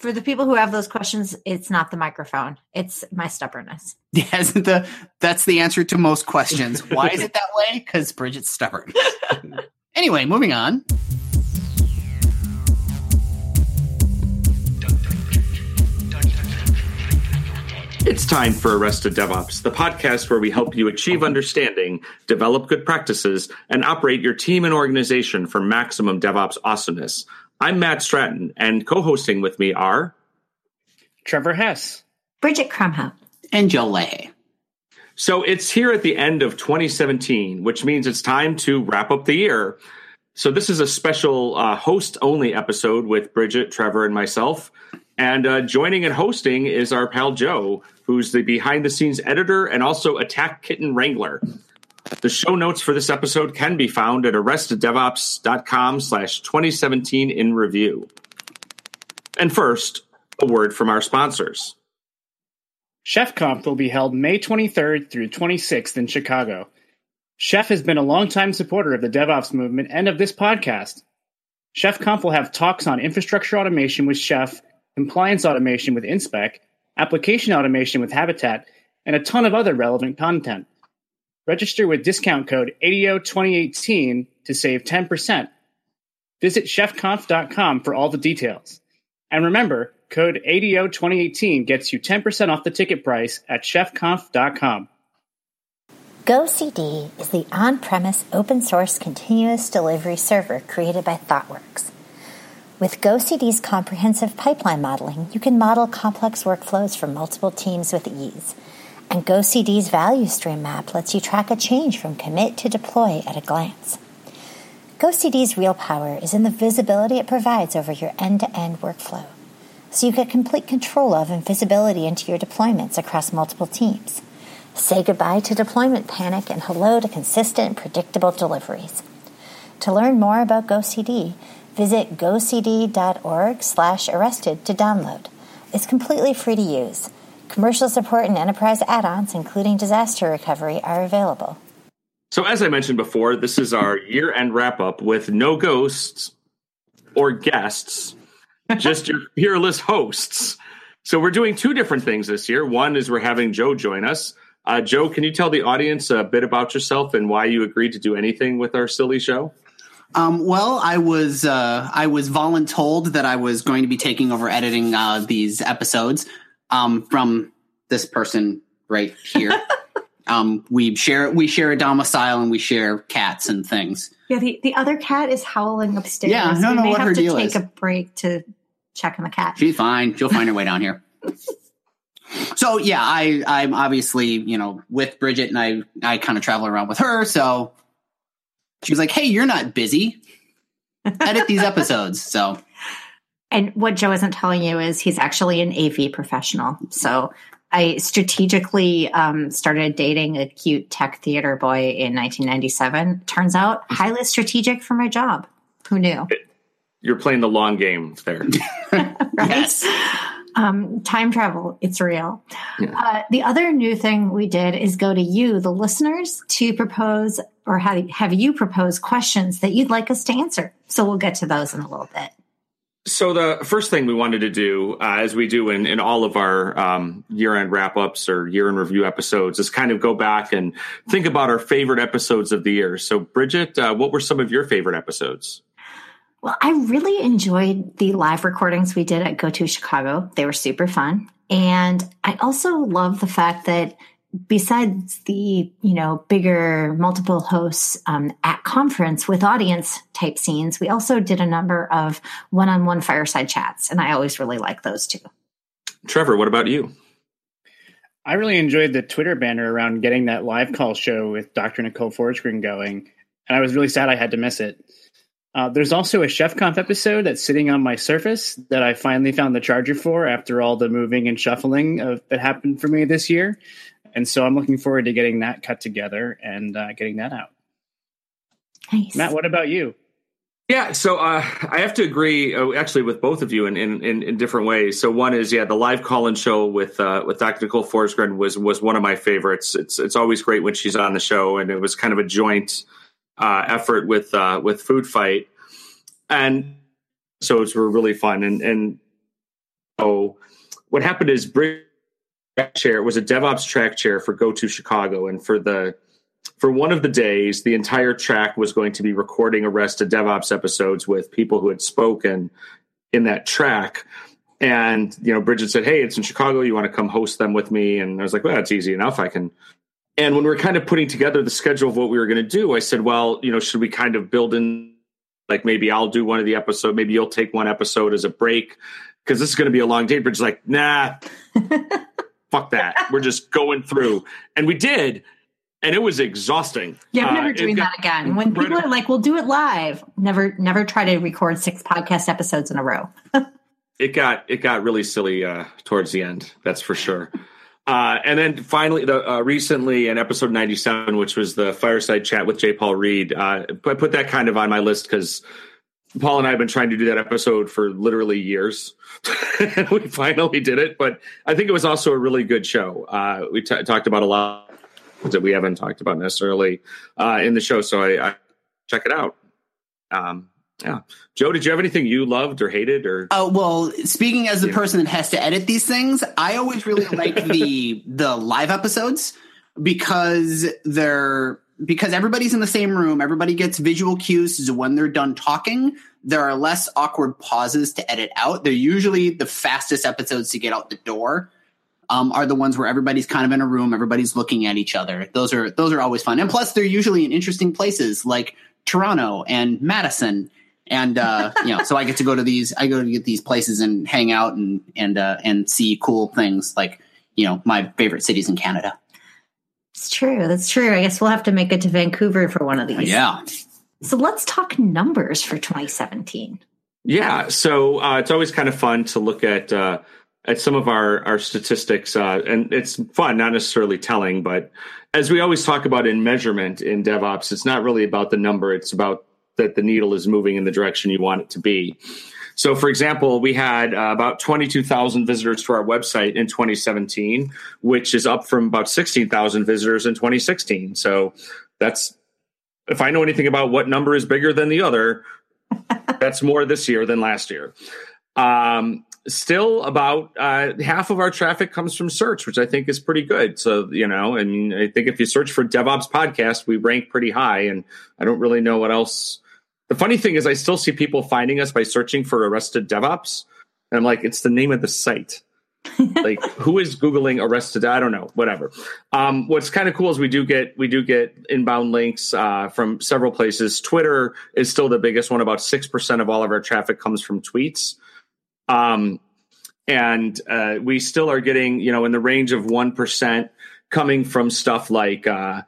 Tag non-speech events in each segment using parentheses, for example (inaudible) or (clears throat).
For the people who have those questions, it's not the microphone; it's my stubbornness. (laughs) Yes, the that's the answer to most questions. (laughs) Why is it that way? Because Bridget's stubborn. (laughs) anyway, moving on. It's time for Arrested DevOps, the podcast where we help you achieve understanding, develop good practices, and operate your team and organization for maximum DevOps awesomeness. I'm Matt Stratton, and co hosting with me are Trevor Hess, Bridget Kromhout, and Joe Leahy. So it's here at the end of 2017, which means it's time to wrap up the year. So this is a special uh, host only episode with Bridget, Trevor, and myself. And uh, joining and hosting is our pal Joe, who's the behind the scenes editor and also Attack Kitten Wrangler. The show notes for this episode can be found at arresteddevops.com slash 2017 in review. And first, a word from our sponsors. Chef Conf will be held May 23rd through 26th in Chicago. Chef has been a longtime supporter of the DevOps movement and of this podcast. Chef Conf will have talks on infrastructure automation with Chef compliance automation with InSpec, application automation with Habitat, and a ton of other relevant content. Register with discount code ADO2018 to save 10%. Visit chefconf.com for all the details. And remember, code ADO2018 gets you 10% off the ticket price at chefconf.com. GoCD is the on premise open source continuous delivery server created by ThoughtWorks. With GoCD's comprehensive pipeline modeling, you can model complex workflows for multiple teams with ease. And GoCD's value stream map lets you track a change from commit to deploy at a glance. GoCD's real power is in the visibility it provides over your end to end workflow, so you get complete control of and visibility into your deployments across multiple teams. Say goodbye to deployment panic and hello to consistent, predictable deliveries. To learn more about GoCD, Visit gocd.org slash arrested to download. It's completely free to use. Commercial support and enterprise add-ons, including disaster recovery, are available. So as I mentioned before, this is our year-end wrap-up with no ghosts or guests, just your (laughs) peerless hosts. So we're doing two different things this year. One is we're having Joe join us. Uh, Joe, can you tell the audience a bit about yourself and why you agreed to do anything with our silly show? Um, well, I was uh, I was voluntold that I was going to be taking over editing uh, these episodes um, from this person right here. (laughs) um, we share we share a domicile and we share cats and things. Yeah, the, the other cat is howling upstairs. Yeah, no, we no, may what have her to deal take is. a break to check on the cat. She's fine. She'll find her way down here. (laughs) So yeah, I I'm obviously you know with Bridget and I I kind of travel around with her. So she was like, "Hey, you're not busy. Edit these episodes." So And what Joe isn't telling you is he's actually an AV professional. So I strategically um, started dating a cute tech theater boy in 1997. Turns out highly strategic for my job. Who knew? You're playing the long game there. (laughs) right? yes, Um, time travel, it's real. Uh, the other new thing we did is go to you, the listeners, to propose or have, have you propose questions that you'd like us to answer. So we'll get to those in a little bit. So the first thing we wanted to do, uh, as we do in, in all of our um, year-end wrap-ups or year-end review episodes, is kind of go back and think about our favorite episodes of the year. So, Bridget, uh, what were some of your favorite episodes? Well, I really enjoyed the live recordings we did at GOTO Chicago. They were super fun. And I also love the fact that besides the, you know, bigger multiple hosts um, at conference with audience type scenes, we also did a number of one-on-one fireside chats. And I always really like those too. Trevor, what about you? I really enjoyed the Twitter banner around getting that live call show with Dr. Nicole Forsgren going, and I was really sad I had to miss it. Uh, there's also a Chef ChefConf episode that's sitting on my Surface that I finally found the charger for after all the moving and shuffling of, that happened for me this year. And so I'm looking forward to getting that cut together and uh, getting that out. Nice. Matt, what about you? Yeah, so uh, I have to agree, uh, actually, with both of you in, in, in, in different ways. So one is, yeah, the live call-in show with uh, with Dr. Nicole Forsgren was was one of my favorites. It's it's always great when she's on the show, and it was kind of a joint uh, effort with uh, with Food Fight, and so it's were really fun. And and So what happened is Bridget chair It was a DevOps track chair for GOTO Chicago, and for the for one of the days, the entire track was going to be recording Arrested DevOps episodes with people who had spoken in that track. And you know, Bridget said, "Hey, it's in Chicago. You want to come host them with me?" And I was like, "Well, that's easy enough. I can." And when we are kind of putting together the schedule of what we were going to do, I said, "Well, you know, should we kind of build in, like maybe I'll do one of the episode, maybe you'll take one episode as a break because this is going to be a long day." Bridget's like, "Nah, (laughs) fuck that. We're just going through," and we did and it was exhausting. Yeah, I'm never uh, doing that again. When people are like, "We'll do it live," never, never try to record six podcast episodes in a row. (laughs) it got it got really silly uh, towards the end. That's for sure. Uh, and then finally, the uh, recently in episode 97, which was the fireside chat with J. Paul Reed, uh, I put that kind of on my list because Paul and I have been trying to do that episode for literally years. (laughs) we finally did it. But I think it was also a really good show. Uh, we t- talked about a lot that we haven't talked about necessarily uh, in the show. So I, I check it out. Um, yeah, Joe, did you have anything you loved or hated or? Oh well, speaking as the yeah. person that has to edit these things, I always really like the the live episodes because they're because everybody's in the same room. Everybody gets visual cues so when they're done talking. There are less awkward pauses to edit out. They're usually the fastest episodes to get out the door um, are the ones where everybody's kind of in a room, everybody's looking at each other. Those are those are always fun, and plus they're usually in interesting places like Toronto and Madison, and uh, (laughs) you know, so I get to go to these. I go to get these places and hang out and and uh, and see cool things like you know my favorite cities in Canada. It's true. That's true. I guess we'll have to make it to Vancouver for one of these. Yeah. So let's talk numbers for 2017. Yeah. So uh, it's always kind of fun to look at uh, at some of our our statistics, uh, and it's fun, not necessarily telling, but as we always talk about in measurement in DevOps, it's not really about the number; it's about that the needle is moving in the direction you want it to be. So, for example, we had uh, about 22,000 visitors to our website in 2017, which is up from about 16,000 visitors in 2016. So, that's if I know anything about what number is bigger than the other, (laughs) that's more this year than last year. Um, still about uh, half of our traffic comes from search, which I think is pretty good. So, you know, I mean, I think if you search for DevOps podcast, we rank pretty high, and I don't really know what else. The funny thing is, I still see people finding us by searching for Arrested DevOps, and I'm like, it's the name of the site. (laughs) like who is googling arrested i don't know whatever. Um, what's kind of cool is we do get we do get inbound links uh, from several places. Twitter is still the biggest one. About 6% of all of our traffic comes from tweets. Um, and uh, we still are getting, you know, in the range of 1% coming from stuff like uh,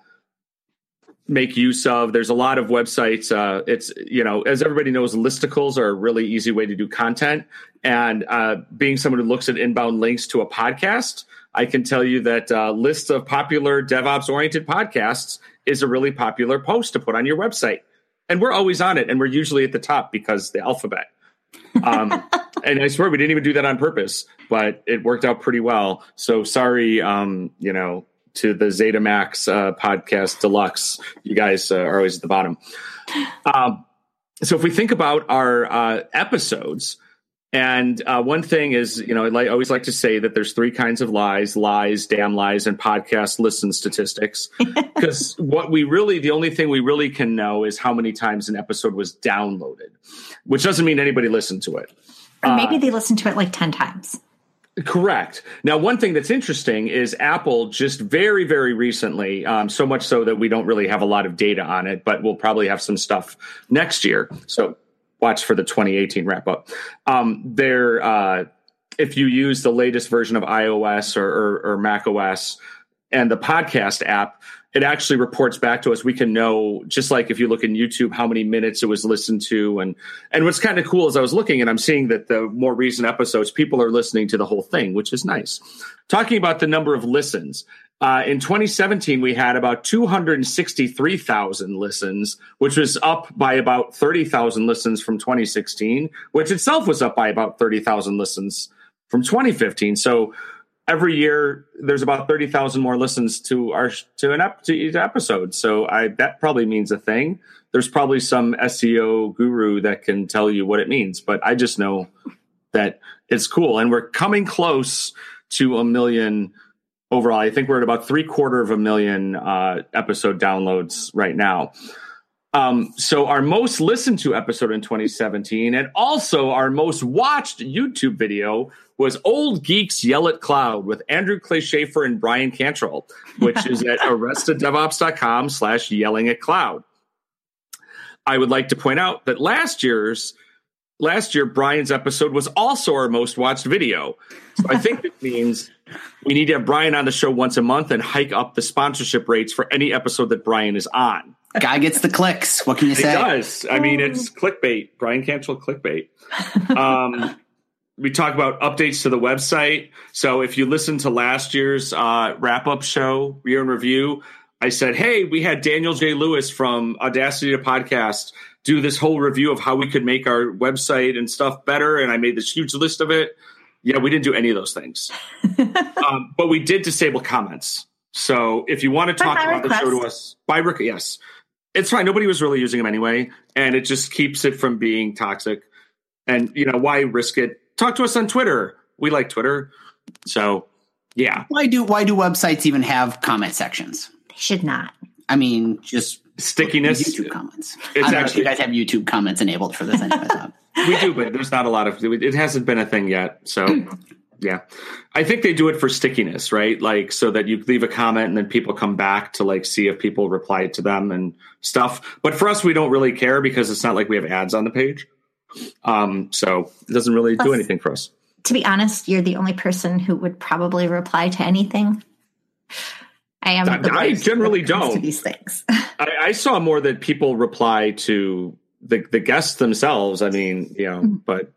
make use of. There's a lot of websites. Uh, it's, you know, as everybody knows, listicles are a really easy way to do content. And uh, being someone who looks at inbound links to a podcast, I can tell you that uh, lists of popular DevOps oriented podcasts is a really popular post to put on your website. And we're always on it. And we're usually at the top because the alphabet. Um, (laughs) and I swear we didn't even do that on purpose, but it worked out pretty well. So sorry, um, you know, to the Zeta Max uh, podcast deluxe. You guys uh, are always at the bottom. Um, so if we think about our uh, episodes, and uh, one thing is, you know, I always like to say that there's three kinds of lies: lies, damn lies, and podcast listen statistics. (laughs) Because what we really, the only thing we really can know is how many times an episode was downloaded, which doesn't mean anybody listened to it. Or maybe uh, they listened to it like 10 times. Correct. Now, one thing that's interesting is Apple just very, very recently, um, so much so that we don't really have a lot of data on it, but we'll probably have some stuff next year. So watch for the 2018 wrap up. Um, there, uh, if you use the latest version of iOS or, or, or Mac OS and the podcast app, it actually reports back to us. We can know, just like if you look in YouTube, how many minutes it was listened to. And, and what's kind of cool is I was looking and I'm seeing that the more recent episodes, people are listening to the whole thing, which is nice. Talking about the number of listens, uh, in 2017, we had about 263,000 listens, which was up by about 30,000 listens from 2016, which itself was up by about 30,000 listens from 2015. So every year there's about 30,000 more listens to our to an ep, to each episode. So I that probably means a thing. There's probably some SEO guru that can tell you what it means, but I just know that it's cool, and we're coming close to a million overall. I think we're at about three quarter of a million uh, episode downloads right now. Um, so our most listened to episode in 2017, and also our most watched YouTube video was Old Geeks Yell at Cloud with Andrew Clay Shafer and Bryan Cantrill, which is at (laughs) arresteddevops.com slash yelling at cloud. I would like to point out that last year's last year Brian's episode was also our most watched video. So I think it means we need to have Brian on the show once a month and hike up the sponsorship rates for any episode that Brian is on. Guy gets the clicks. What can you say? It does. I mean, it's clickbait. Bryan Cantrill clickbait. (laughs) Um, we talk about updates to the website. So if you listen to last year's uh, wrap up show, year in review, I said, hey, we had Daniel J. Lewis from Audacity to Podcast do this whole review of how we could make our website and stuff better. And I made this huge list of it. Yeah, we didn't do any of those things. (laughs) um, but we did disable comments. So if you want to talk about the show to us, by rec- yes, it's fine. Nobody was really using them anyway, and it just keeps it from being toxic. And you know why risk it? Talk to us on Twitter. We like Twitter, so yeah, Why do why do websites even have comment sections? They should not. I mean, just stickiness. YouTube comments. It's I don't know if actually- you guys have YouTube comments enabled for this. Anyway, so. (laughs) we do, but there's not a lot of. It hasn't been a thing yet. So (clears throat) yeah, I think they do it for stickiness, right? Like so that you leave a comment and then people come back to like see if people reply to them and stuff. But for us, we don't really care because it's not like we have ads on the page. Um, so it doesn't really do anything for us. To be honest, you're the only person who would probably reply to anything. I am. I- I generally when it comes To don't. these things. (laughs) I, I saw more that people reply to the the guests themselves. I mean, you know, but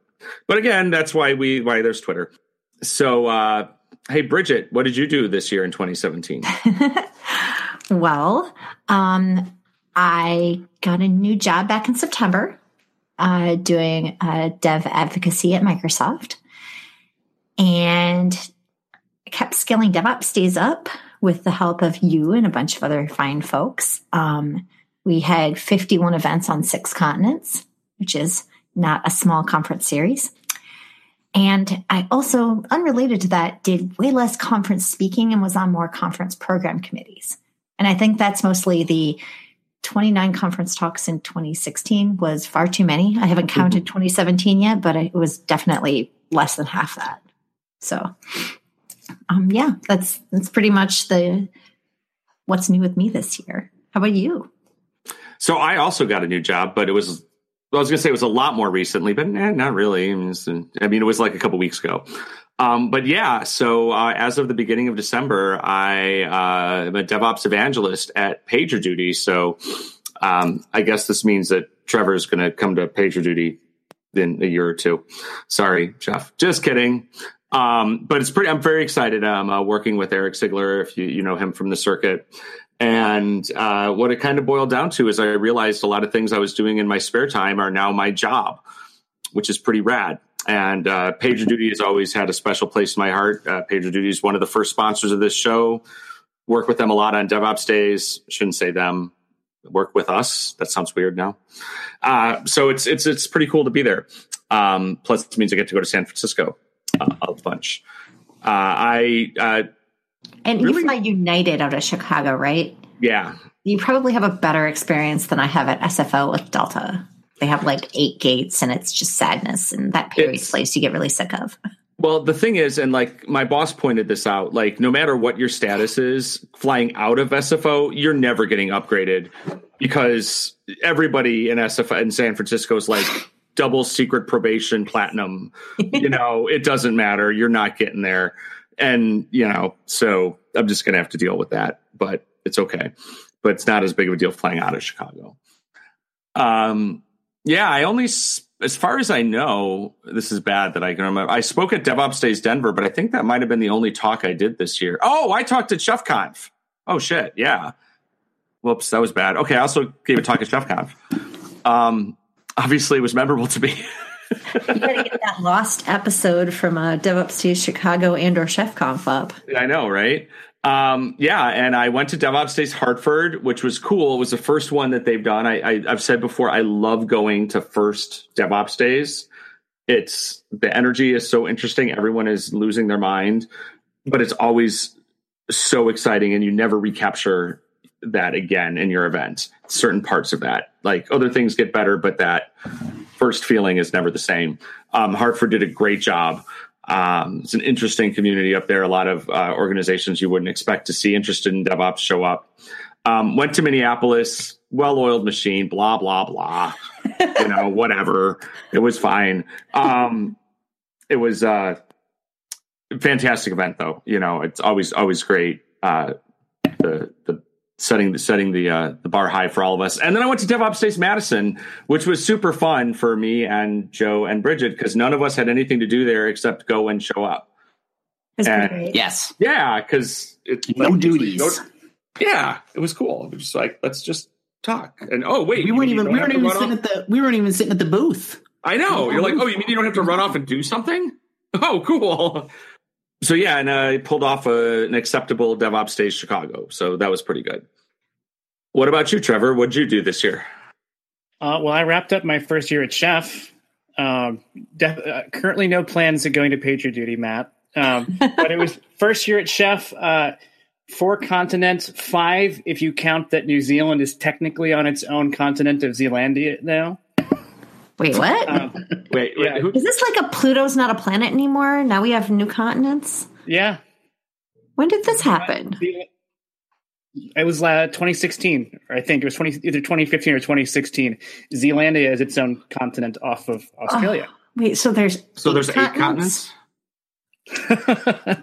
but again, that's why we why there's Twitter. So, uh, hey, Bridget, what did you do this year in 2017? (laughs) Well, um, I got a new job back in September, uh, doing dev advocacy at Microsoft, and kept scaling DevOps days up with the help of you and a bunch of other fine folks. Um, we had 51 events on six continents, which is not a small conference series. And I also, unrelated to that, did way less conference speaking and was on more conference program committees. And I think that's mostly the 29 conference talks in 2016 was far too many. I haven't counted 2017 yet, but it was definitely less than half that. So, um, yeah, that's that's pretty much the what's new with me this year. How about you? So I also got a new job, but it was I was going to say it was a lot more recently, but eh, not really. I mean, it's- I mean, it was like a couple weeks ago. Um, but yeah, so uh, as of the beginning of December, I uh, am a DevOps evangelist at PagerDuty. So um, I guess this means that Trevor is going to come to PagerDuty in a year or two. Sorry, Jeff. Just kidding. Um, but it's pretty. I'm very excited. I'm uh, working with Eric Sigler, if you you know him from the circuit. And uh, what it kind of boiled down to is I realized a lot of things I was doing in my spare time are now my job, which is pretty rad. And uh, PagerDuty has always had a special place in my heart. Uh, PagerDuty is one of the first sponsors of this show. Work with them a lot on DevOps days. Shouldn't say them. Work with us. That sounds weird now. Uh, so it's it's it's pretty cool to be there. Um, plus, it means I get to go to San Francisco uh, a bunch. Uh, I uh, And Really? you fly United out of Chicago, right? yeah You probably have a better experience than I have at SFO with Delta. They have like eight gates, and it's just sadness. And that Perry's It's- place you get really sick of. Well, the thing is, and like my boss pointed this out, like no matter what your status is, flying out of SFO, you're never getting upgraded because everybody in SFO in San Francisco is like double secret probation platinum. (laughs) you know, it doesn't matter. You're not getting there. And, you know, so I'm just going to have to deal with that, but it's okay. But it's not as big of a deal flying out of Chicago. Um, yeah, I only, as far as I know, this is bad that I can remember. I spoke at DevOps Days Denver, but I think that might have been the only talk I did this year. Oh, I talked at ChefConf. Oh shit, yeah. Whoops, that was bad. Okay, I also gave a talk at ChefConf. Um, obviously, it was memorable to me. (laughs) You gotta get that lost episode from uh, DevOps Days Chicago and or Chef Conf up. I know, right? Um, yeah, and I went to DevOps Days Hartford, which was cool. It was the first one that they've done. I, I've said before, I love going to first DevOps Days it's the energy is so interesting. Everyone is losing their mind, but it's always so exciting, and you never recapture that again in your event. Certain parts of that, like other things, get better, but that first feeling is never the same. Um, Hartford did a great job. Um, it's an interesting community up there. A lot of uh, organizations you wouldn't expect to see interested in DevOps show up. Um, went to Minneapolis, well-oiled machine, blah blah blah. (laughs) you know, whatever. It was fine. Um, it was uh, a fantastic event, though. You know, it's always always great. Uh, the the setting the setting the uh, the bar high for all of us. And then I went to DevOps Days Madison, which was super fun for me and Joe and Bridget because none of us had anything to do there except go and show up. And- great. Yes. Yeah, because it's No like, duties. no- yeah, it was cool. It was just like let's just talk. And oh wait, We weren't even we weren't even sitting off? at the we weren't even sitting at the booth. I know. You're like, oh, you mean you don't have to run off and do something? (laughs) Oh, cool. So yeah, and I pulled off a, an acceptable DevOps stage Chicago. So that was pretty good. What about you, Trevor? What'd you do this year? Uh, well, I wrapped up my first year at Chef. Um, def- uh, currently, no plans of going to PagerDuty, Matt. Um, (laughs) but it was first year at Chef. Uh, four continents, five if you count that New Zealand is technically on its own continent of Zealandia now. Wait, what? Um, Wait, Yeah. wait who, Is this like a Pluto's not a planet anymore? Now we have new continents? yeah, When did this happen? It was uh, 2016, I think it was 20, either 2015 or 2016. Zealandia is its own continent off of Australia. Wait, so there's so there's eight continents, (laughs) I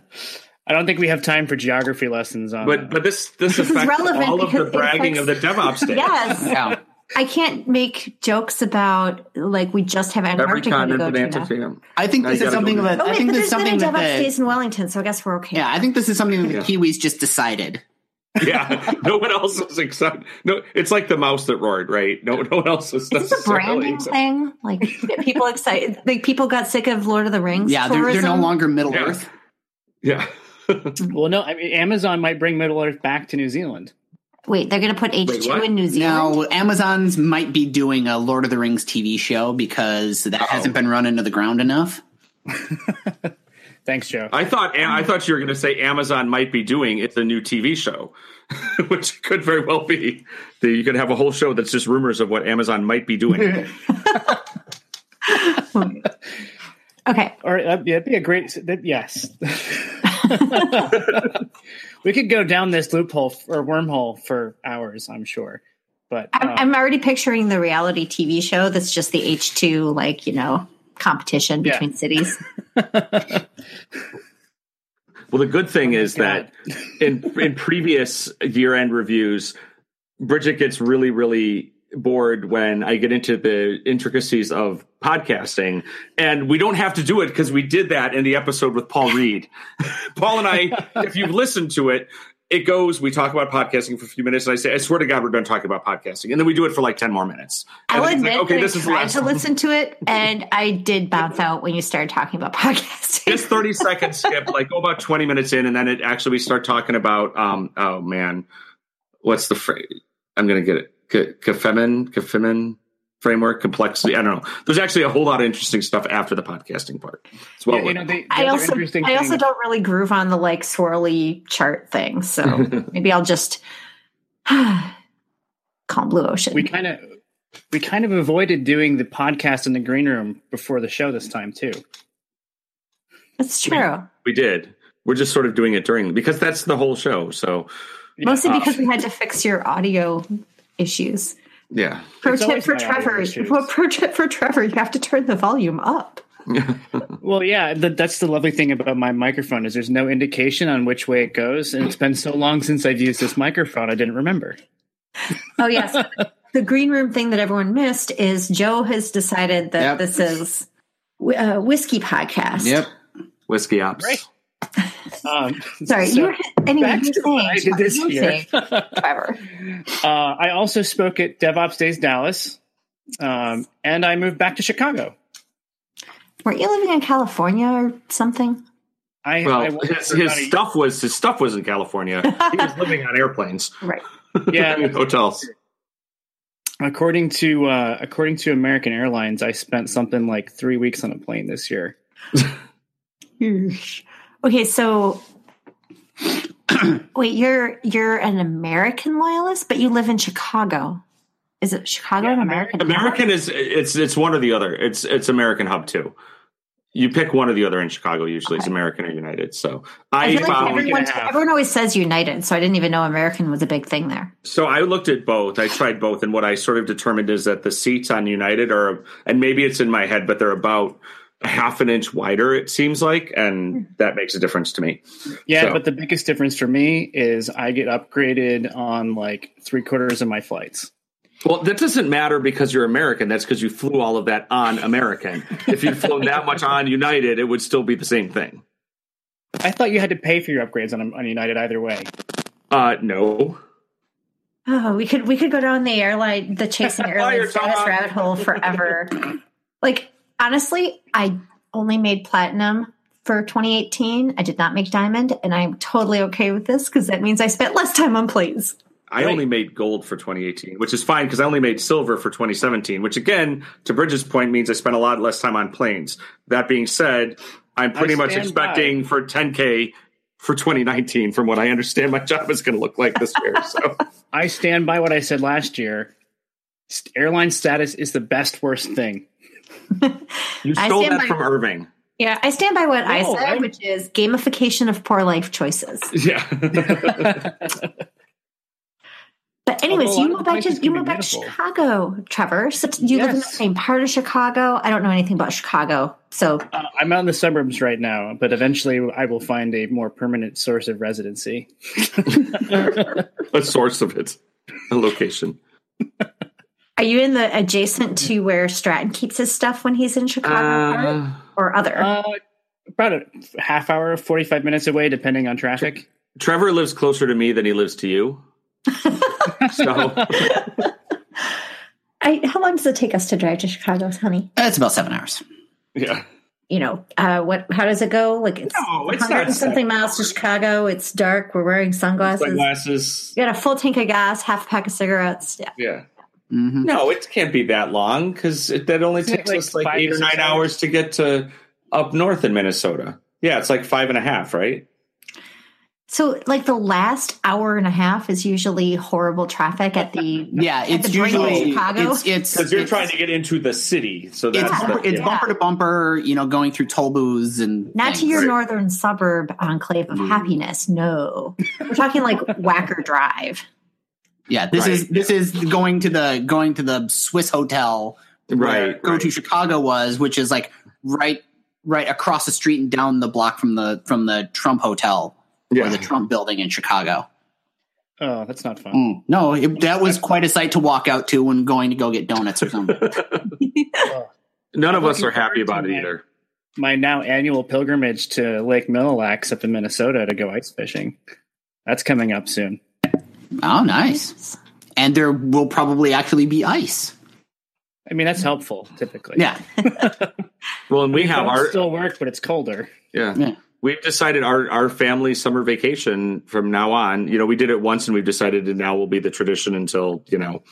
don't think we have time for geography lessons on. but but this this This is affects relevant all of the because it bragging of the DevOps Day. Yes. Yeah. I can't make jokes about like we just have Every Antarctica to continent go and to. Antarctica. now. I think Now this you is something go that Oh I think but this is there's been a something that DevOps the, days in Wellington, so I guess we're okay. yeah I think this is something that the Yeah. Kiwis just decided. (laughs) Yeah, no one else is excited. No, it's like the mouse that roared, right? No, no one else is Is this a branding excited. thing? Like people excited? Like people got sick of Lord of the Rings. Yeah, they're, they're no longer Middle Yeah. Earth. Yeah. (laughs) well, no, I mean Amazon might bring Middle Earth back to New Zealand. Wait, they're going to put H Wait, two what? in New Zealand. Now, Amazon's might be doing a Lord of the Rings TV show because that oh. hasn't been run into the ground enough. (laughs) Thanks, Joe. I thought I thought you were going to say Amazon might be doing it's a new TV show, (laughs) which could very well be. You could have a whole show that's just rumors of what Amazon might be doing. (laughs) Okay, Or yeah, it'd be a great. That, yes, we could go down this loophole f- or wormhole for hours. I'm sure, but I'm, uh, I'm already picturing the reality TV show that's just the H two, like you know, competition Yeah. between cities. (laughs) Well, the good thing is God. that (laughs) in in previous year end reviews, Bridget gets really really bored when I get into the intricacies of podcasting, and we don't have to do it because we did that in the episode with Paul Reed. (laughs) Paul and I, if you've listened to it. It goes. We talk about podcasting for a few minutes, and I say, "I swear to God, we're done talking about podcasting," and then we do it for like ten more minutes. And I'll admit like, okay, this I is the tried last to listen to it, and I did bounce out when you started talking about podcasting. just 30 second skip like go about 20 minutes in and then it actually we start talking about um oh man what's the phrase i'm gonna get it K- Cynefin Cynefin framework complexity i don't know there's actually a whole lot of interesting stuff after the podcasting part it's well yeah, you know, it. the, the I also, interesting I also don't really groove on the like swirly chart thing, so (laughs) maybe I'll just (sighs) calm blue ocean. we kind of we kind of avoided doing the podcast in the green room before the show this time too. That's true. we did we're just sort of doing it during because that's the whole show so Mostly Uh, because we had to fix your audio issues. Yeah Pro It's tip for Trevor. issues. Well, pro tip for Trevor, you have to turn the volume up. (laughs) Well, yeah, th- that's the lovely thing about my microphone is there's no indication on which way it goes, and it's been so long since I've used this microphone, I didn't remember. Oh yes. (laughs) the green room thing that everyone missed is Joe has decided that Yep. this is a whiskey podcast. Yep, whiskey ops Right. Um, Sorry, so, you were anyway. back You to were what I saying, did this you year. saying, Trevor. (laughs) uh, I also spoke at DevOps Days Dallas, um, and I moved back to Chicago. Weren't you living in California or something? I, I well worked his, his stuff was his stuff was in california (laughs) he was living on airplanes Right. (laughs) Yeah. hotels According to uh, according to American Airlines, I spent something like three weeks on a plane this year. Okay, so (clears throat) wait, you're you're an American loyalist, but you live in Chicago. Is it Chicago Yeah, and American? American is it's it's one or the other. It's it's American Hub too. You pick one or the other in Chicago. Usually, it's American or United. So I I, feel like found everyone, and everyone always says United, so I didn't even know American was a big thing there. So I looked at both. I tried both, and what I sort of determined is that the seats on United are, and maybe it's in my head, but they're about a half an inch wider. It seems like, and that makes a difference to me. Yeah, So- but the biggest difference for me is I get upgraded on like three quarters of my flights. Well, that doesn't matter because you're American. That's because you flew all of that on American. if you'd flown (laughs) that much on United, it would still be the same thing. I thought you had to pay for your upgrades on, on United either way. Uh, no. Oh, we could we could go down the airline, the chasing (laughs) Fire, airline status Tom. rabbit hole forever. like honestly, I only made platinum for 2018. I did not make diamond, and I'm totally okay with this because that means I spent less time on planes. I Right. only made gold for 2018, which is fine because I only made silver for 2017, which again, to Bridget's point, means I spent a lot less time on planes. That being said, I'm pretty much stand expecting for 10K for 2019 from what I understand my job is going to look like this year. So (laughs) I stand by what I said last year. St- Airline status is the best worst thing. You stole stand that by- from Irving. Yeah, I stand by what I said, I'm- which is gamification of poor life choices. (laughs) Yeah. (laughs) But anyways, Although you lot moved back to you can moved back to. Chicago, Trevor. So you live in the same part of Chicago. I don't know anything about Chicago, so Uh, I'm out in the suburbs right now, but eventually I will find a more permanent source of residency. (laughs) a source of it, a location. Are you in the adjacent to where Stratton keeps his stuff when he's in Chicago, Uh, or other? Uh, about a half hour, 45 minutes away, depending on traffic. Trevor lives closer to me than he lives to you. (laughs) so I, how long does it take us to drive to Chicago, honey? It's about seven hours. yeah. You know, uh, what? How does it go? Like it's, No, it's 100 not and something miles to Chicago. It's dark. We're wearing sunglasses. Sunglasses. You got a full tank of gas, half a pack of cigarettes. Yeah. Yeah. Hmm No, it can't be that long because that only Isn't takes like us like eight or nine hours hours? to get to up north in Minnesota. Yeah, it's like five and a half, right? So, like the last hour and a half is usually horrible traffic at the (laughs) Yeah, it's the brain of usually Chicago? it's it's Because you're it's, trying to get into the city, so it's, that's bumper, the, it's yeah. bumper to bumper. You know, going through toll booths and not to your Right. northern suburb enclave of Mm. happiness. No, we're talking like Wacker Drive. Yeah, this Right. is this is going to the going to the Swissotel where right. Go right. to Chicago was, which is like right right across the street and down the block from the from the Trump hotel or the Trump building in Chicago. Oh, that's not fun. Mm. No, it, that was quite a sight to walk out to when going to go get donuts or something. (laughs) (laughs) None of us are happy about it my- either. My now annual pilgrimage to Lake Mille-Lacs up in Minnesota to go ice fishing. That's coming up soon. Oh, nice! And there will probably actually be ice. I mean, that's helpful typically. Yeah, (laughs) Well, and we have our still work, but it's colder. Yeah. Yeah. We've decided our, our family summer vacation from now on, you know, we did it once and we've decided it now will be the tradition until, you know,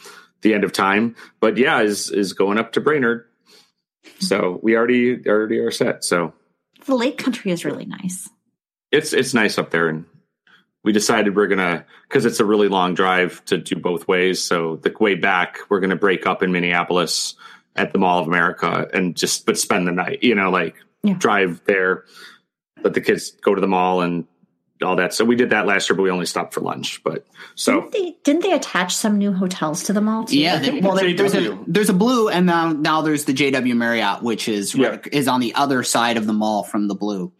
the end of time. But yeah, is is going up to Brainerd. So we already already are set. So The lake country is really nice. it's it's nice up there and we decided we're gonna because it's a really long drive to do both ways. So the way back we're gonna break up in Minneapolis at the Mall of America and just but spend the night, you know, like Yeah. drive there, let the kids go to the mall and all that. So we did that last year, but we only stopped for lunch. But so Didn't they, didn't they attach some new hotels to the mall too? yeah. they- well, there, there's a there's a Blu, and now now there's the JW Marriott, which is Yeah. right, is on the other side of the mall from the Blu.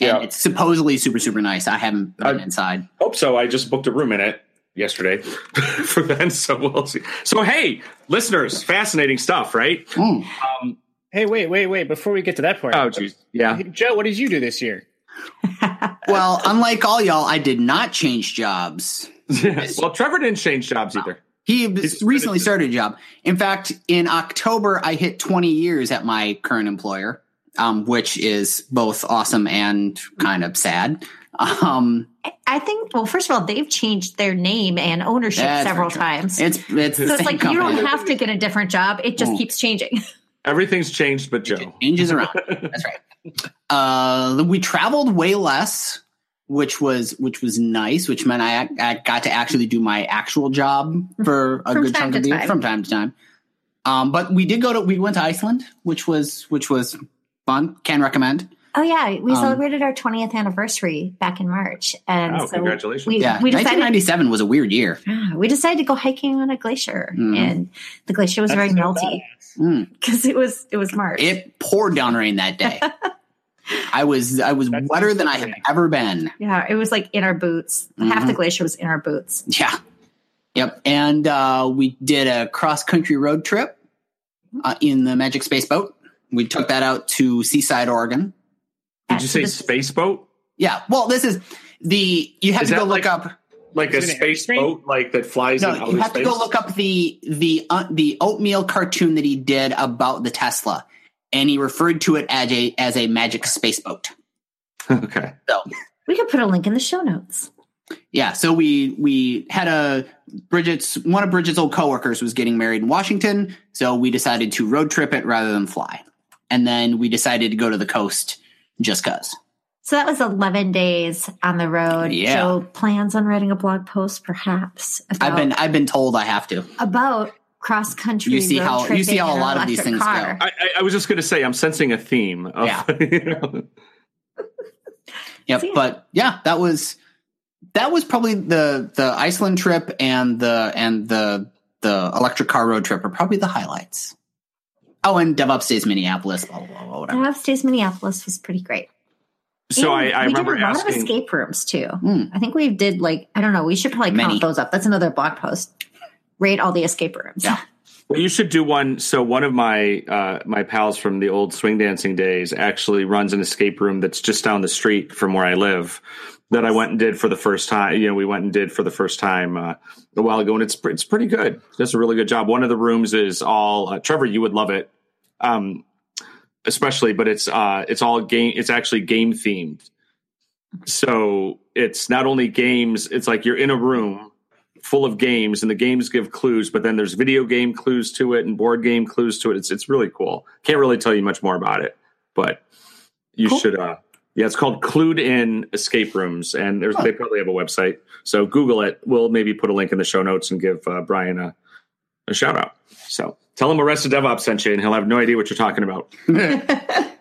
And Yeah. it's supposedly super super nice. I haven't been I- inside. hope so. I just booked a room in it yesterday (laughs) for then. So we'll see. So hey, listeners, fascinating stuff, right? Mm. Hey, wait, wait, wait! Before we get to that part, Oh, geez, yeah. Joe, what did you do this year? (laughs) Well, unlike all y'all, I did not change jobs. (laughs) well, Trevor didn't change jobs either. He He's recently started a job. In fact, in October, I hit 20 years at my current employer, um, which is both awesome and kind of sad. Um, I think. Well, first of all, they've changed their name and ownership several times. it's it's so it's same like you don't have to get a different job; it just Mm. keeps changing. (laughs) Everything's changed but Joe. changes around. (laughs) That's right. Uh, we traveled way less, which was which was nice. Which meant I, I got to actually do my actual job for a good chunk of the year time. from time to time. Um, but we did go to we went to Iceland, which was which was fun. Can recommend. Oh yeah, we Um, celebrated our 20th anniversary back in March, and Oh, so congratulations. we Yeah, we decided 1997 was a weird year. Yeah, we decided to go hiking on a glacier, Mhm. and the glacier was very That's so melty badass. Mm. because it was it was March. It poured down rain that day. I was I was That wetter sounds than I have ever been. yeah, it was like in our boots. Half Mhm. the glacier was in our boots. Yeah. Yep. And uh, we did a cross country road trip uh, in the Magic Space Boat. We took that out to Seaside, Oregon. Did you say This- space boat? Yeah. Well, this is the you have Is to go that look like- up. Like a Is it an space airstream? boat, like that flies in No, outer you have space? to go look up the the uh, the oatmeal cartoon that he did about the Tesla, and he referred to it as a as a magic space boat. (laughs) okay. So We could put a link in the show notes. yeah, so we we had a Bridget's one of Bridget's old coworkers was getting married in Washington, so we decided to road trip it rather than fly, and then we decided to go to the coast just cause. So that was 11 days on the road. Yeah. Joe plans on writing a blog post, perhaps. About, I've been I've been told I have to. about cross country. You see how- you see how a lot of these things go. I, I, I was just going to say, I'm sensing a theme. Of, Yeah. (laughs) you know, Yep. So, yeah. But yeah, that was that was probably the the Iceland trip and the and the the electric car road trip are probably the highlights. Oh, and DevOps Days Minneapolis, blah blah blah, blah whatever. Half Stays Minneapolis was pretty great. so And I, I we remember did a lot asking. of escape rooms too. Mm. I think we did like I don't know. We should probably Many. count those up. That's another blog post. Rate all the escape rooms. Yeah. (laughs) Well, you should do one. So one of my uh, my pals from the old swing dancing days actually runs an escape room that's just down the street from where I live. That I went and did for the first time. You know, we went and did for the first time uh, a while ago, and it's it's pretty good. Does a really good job. One of the rooms is all uh, Trevor. You would love it, um, especially. But it's uh, it's all game. It's actually game themed. So it's not only games. It's like you're in a room full of games and the games give clues but then there's video game clues to it and board game clues to it it's it's really cool can't really tell you much more about it but you Cool. should uh yeah it's called clued in escape rooms and there's they probably have a website so google it we'll maybe put a link in the show notes and give uh, brian a, a shout out so tell him arrested devops sent you and he'll have no idea what you're talking about (laughs)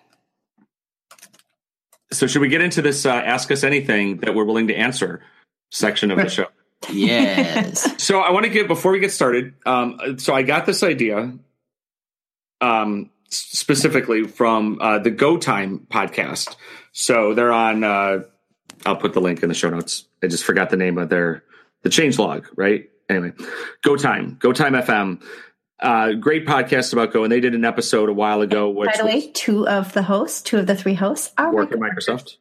so should we get into this uh, ask us anything that we're willing to answer section of the show (laughs) yes. so I want to get before we get started. Um, so I got this idea, um, specifically from uh, the Go Time podcast. So they're on. Uh, I'll put the link in the show notes. I just forgot the name of their the change log. Right. Anyway, Go Time, Go Time FM. Uh, great podcast about Go, and they did an episode a while ago. Which By the way, two of the hosts, two of the three hosts, are work at Microsoft.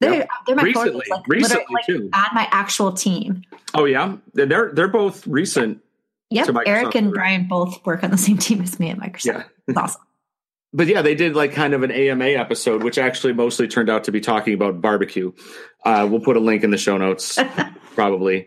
They're, Yep. they're my Recently, like, recently, literally, too. on my actual team. Oh yeah, they're they're both recent. Yep, To Microsoft, Eric and? Brian both work on the same team as me at Microsoft. Yeah. (laughs) It's awesome. but yeah, they did like kind of an AMA episode, which actually mostly turned out to be talking about barbecue. Uh, we'll put a link in the show notes, (laughs) probably,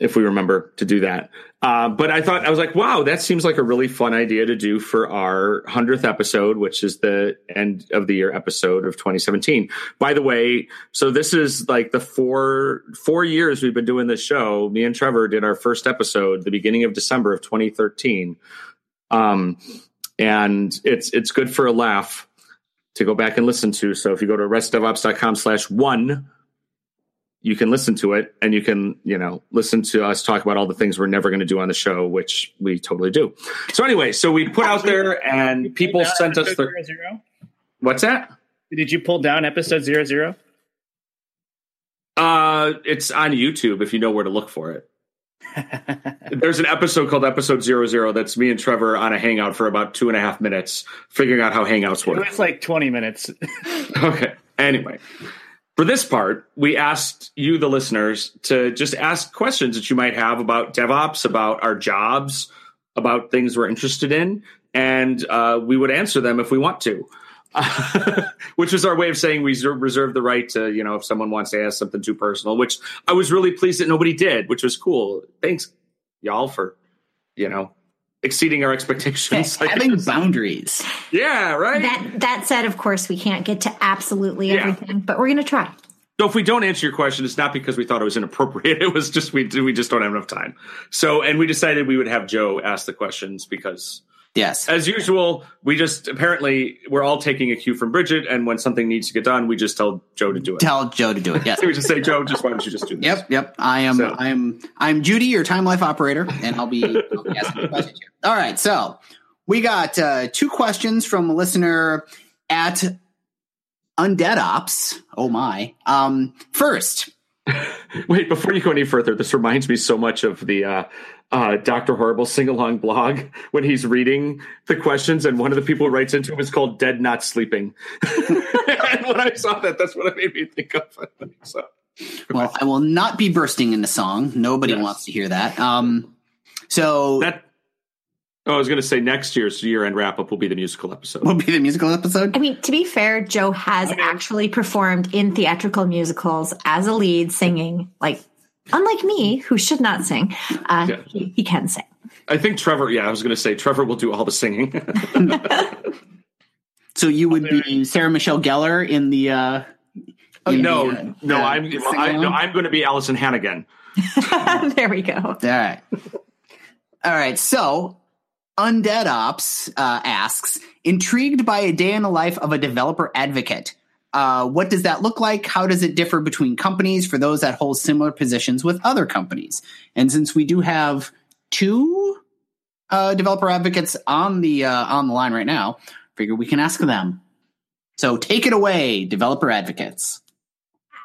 if we remember to do that. Uh, but I thought I was like, wow, that seems like a really fun idea to do for our hundredth episode, which is the end of the year episode of 2017. By the way, so this is like the four four years we've been doing this show. Me and Trevor did our first episode the beginning of December of 2013. Um, and it's it's good for a laugh to go back and listen to. So if you go to restdevops.com slash one, you can listen to it and you can, you know, listen to us talk about all the things we're never going to do on the show, which we totally do. So anyway, so we put out there and people sent us their, zero, what's that? Did you pull down episode zero zero? Uh, it's on YouTube if you know where to look for it. (laughs) There's an episode called episode zero zero that's me and Trevor on a hangout for about two and a half minutes, figuring out how hangouts work. It's like twenty minutes. (laughs) Okay. Anyway, for this part, we asked you, the listeners, to just ask questions that you might have about DevOps, about our jobs, about things we're interested in, and uh, we would answer them if we want to. (laughs) which was our way of saying we reserve the right to, you know, if someone wants to ask something too personal, which I was really pleased that nobody did, which was cool. Thanks, y'all, for, you know, exceeding our expectations. (laughs) Having boundaries. Yeah, right. That that said, of course, we can't get to absolutely everything, yeah. but we're going to try. So if we don't answer your question, it's not because we thought it was inappropriate. (laughs) It was just we we just don't have enough time. So and we decided we would have Joe ask the questions because yes, as usual, we just apparently we're all taking a cue from Bridget, and when something needs to get done, we just tell Joe to do it. Tell Joe to do it. Yes, (laughs) we just say Joe, just why don't you just do this? Yep, yep. I am so. I am I'm Judy, your time life operator, and I'll be, I'll be asking questions here. All right, so we got uh, two questions from a listener at Undead Ops. Oh my. Um, first. (laughs) Wait, before you go any further, this reminds me so much of the uh, uh, Dr. Horrible sing along blog (laughs) when he's reading the questions, and one of the people who writes into him is called Dead Not Sleeping. (laughs) and when I saw that, that's what it made me think of. (laughs) so, well, I will not be bursting into song. Nobody yes. wants to hear that. Um, so that Oh, I was going to say next year's year end wrap up will be the musical episode. Will be the musical episode. I mean, to be fair, Joe has actually performed in theatrical musicals as a lead, singing. Like, unlike me, who should not sing, uh, yeah. he, he, can sing. I think Trevor. Yeah, I was going to say Trevor will do all the singing. (laughs) so you would be Sarah Michelle Gellar in the. Uh, in no, the, uh, no, the I'm I, no, I'm going to be Alyson Hannigan. (laughs) there we go. All right. All right. So Undead Ops uh, asks, intrigued by a day in the life of a developer advocate. Uh, what does that look like? How does it differ between companies for those that hold similar positions with other companies? And since we do have two uh, developer advocates on the uh, on the line right now, figure we can ask them. So take it away, developer advocates.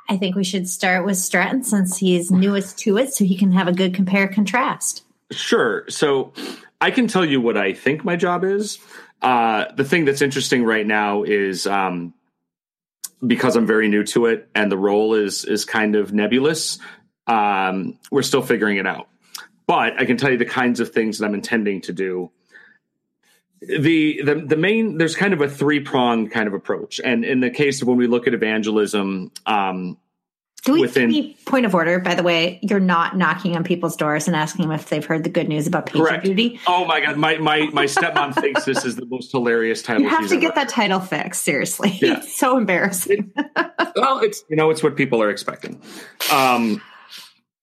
I think we should start with Stratton since he's newest to it, so he can have a good compare contrast. Sure. So I can tell you what I think my job is. Uh, the thing that's interesting right now is um, because I'm very new to it and the role is is kind of nebulous. Um, we're still figuring it out, but I can tell you the kinds of things that I'm intending to do. The the the main there's kind of a three pronged kind of approach, and in the case of when we look at evangelism, um, do we within point of order? By the way, you're not knocking on people's doors and asking them if they've heard the good news about PagerDuty. Oh my god, my my my stepmom thinks this is the most hilarious title. You have to get that title fixed. Seriously, yeah. it's (laughs) so embarrassing. well, it's you know it's what people are expecting. Um,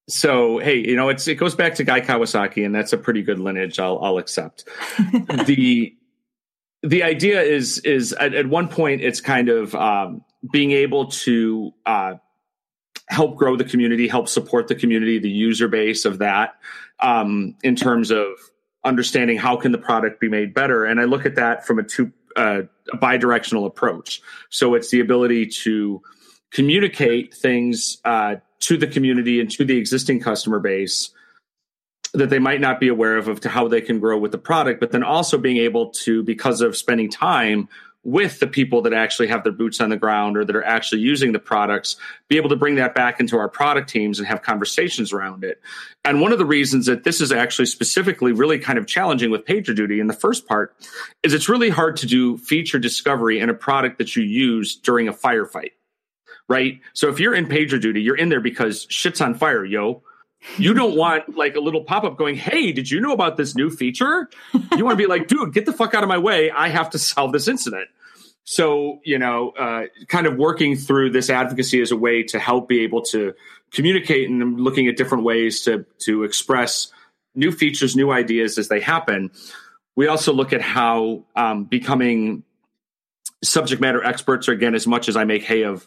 so hey, you know it's it goes back to Guy Kawasaki, and that's a pretty good lineage. I'll I'll accept (laughs) the the idea is is at, at, one point it's kind of um, being able to uh, help grow the community, help support the community, the user base of that, um, in terms of understanding how can the product be made better. And I look at that from a two uh, bidirectional approach. So it's the ability to communicate things uh, to the community and to the existing customer base that they might not be aware of of to how they can grow with the product, but then also being able to, because of spending time with the people that actually have their boots on the ground or that are actually using the products, be able to bring that back into our product teams and have conversations around it. And one of the reasons that this is actually specifically really kind of challenging with PagerDuty in the first part is it's really hard to do feature discovery in a product that you use during a firefight, right? So if you're in PagerDuty, you're in there because shit's on fire, yo you don't want like a little pop up going, Hey, did you know about this new feature? You want to be like, dude, get the fuck out of my way. I have to solve this incident. So, you know, uh, kind of working through this advocacy as a way to help be able to communicate and looking at different ways to, to express new features, new ideas as they happen. We also look at how um, becoming subject matter experts, or again, as much as I make hay of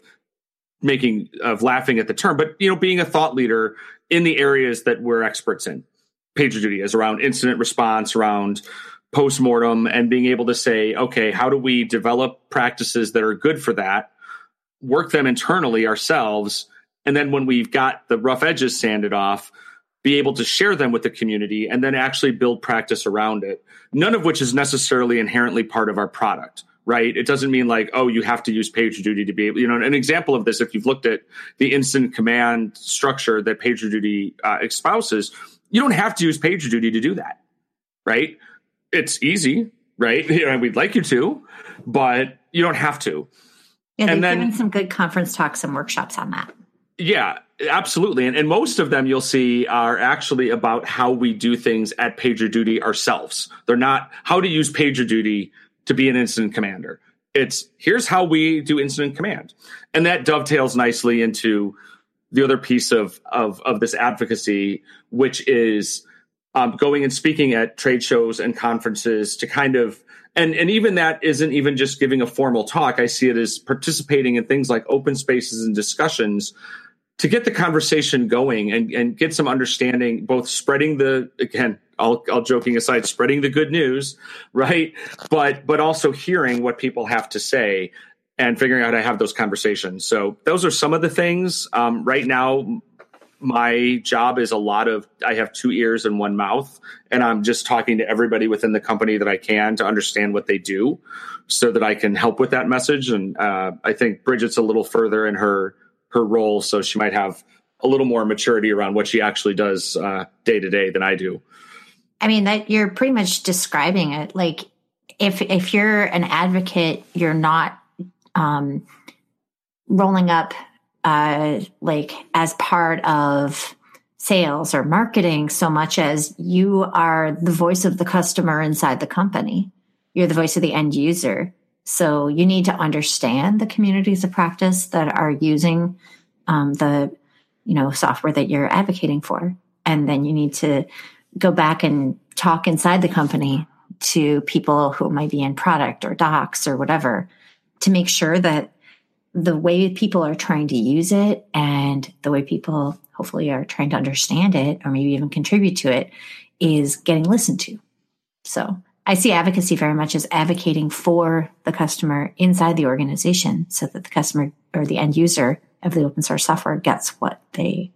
making of laughing at the term, but you know, being a thought leader in the areas that we're experts in. PagerDuty is around incident response, around postmortem, and being able to say, okay, how do we develop practices that are good for that, work them internally ourselves, and then when we've got the rough edges sanded off, be able to share them with the community and then actually build practice around it. None of which is necessarily inherently part of our product right? It doesn't mean like, oh, you have to use PagerDuty to be able, you know, an example of this, if you've looked at the incident command structure that PagerDuty uh, espouses, you don't have to use PagerDuty to do that, right? It's easy, right? (laughs) You know, we'd like you to, but you don't have to. Yeah, they've And then- given some good conference talks and workshops on that. Yeah, absolutely. And, and most of them you'll see are actually about how we do things at PagerDuty ourselves. They're not how to use PagerDuty to be an incident commander. It's here's how we do incident command. And that dovetails nicely into the other piece of of, of this advocacy, which is um, going and speaking at trade shows and conferences to kind of and and even that isn't even just giving a formal talk. I see it as participating in things like open spaces and discussions to get the conversation going and, and get some understanding, both spreading the again, all, all joking aside, spreading the good news, right? But but also hearing what people have to say and figuring out how to have those conversations. So those are some of the things. Um, right now, my job is a lot of I have two ears and one mouth, and I'm just talking to everybody within the company that I can to understand what they do, so that I can help with that message. And uh, I think Bridget's a little further in her her role, so she might have a little more maturity around what she actually does uh, day to day than I do. I mean that you're pretty much describing it. Like if if you're an advocate, you're not um, rolling up uh, like as part of sales or marketing so much as you are the voice of the customer inside the company. You're the voice of the end user. So you need to understand the communities of practice that are using um, the you know software that you're advocating for, and then you need to go back and talk inside the company to people who might be in product or docs or whatever to make sure that the way people are trying to use it and the way people hopefully are trying to understand it or maybe even contribute to it is getting listened to. So I see advocacy very much as advocating for the customer inside the organization so that the customer or the end user of the open source software gets what they,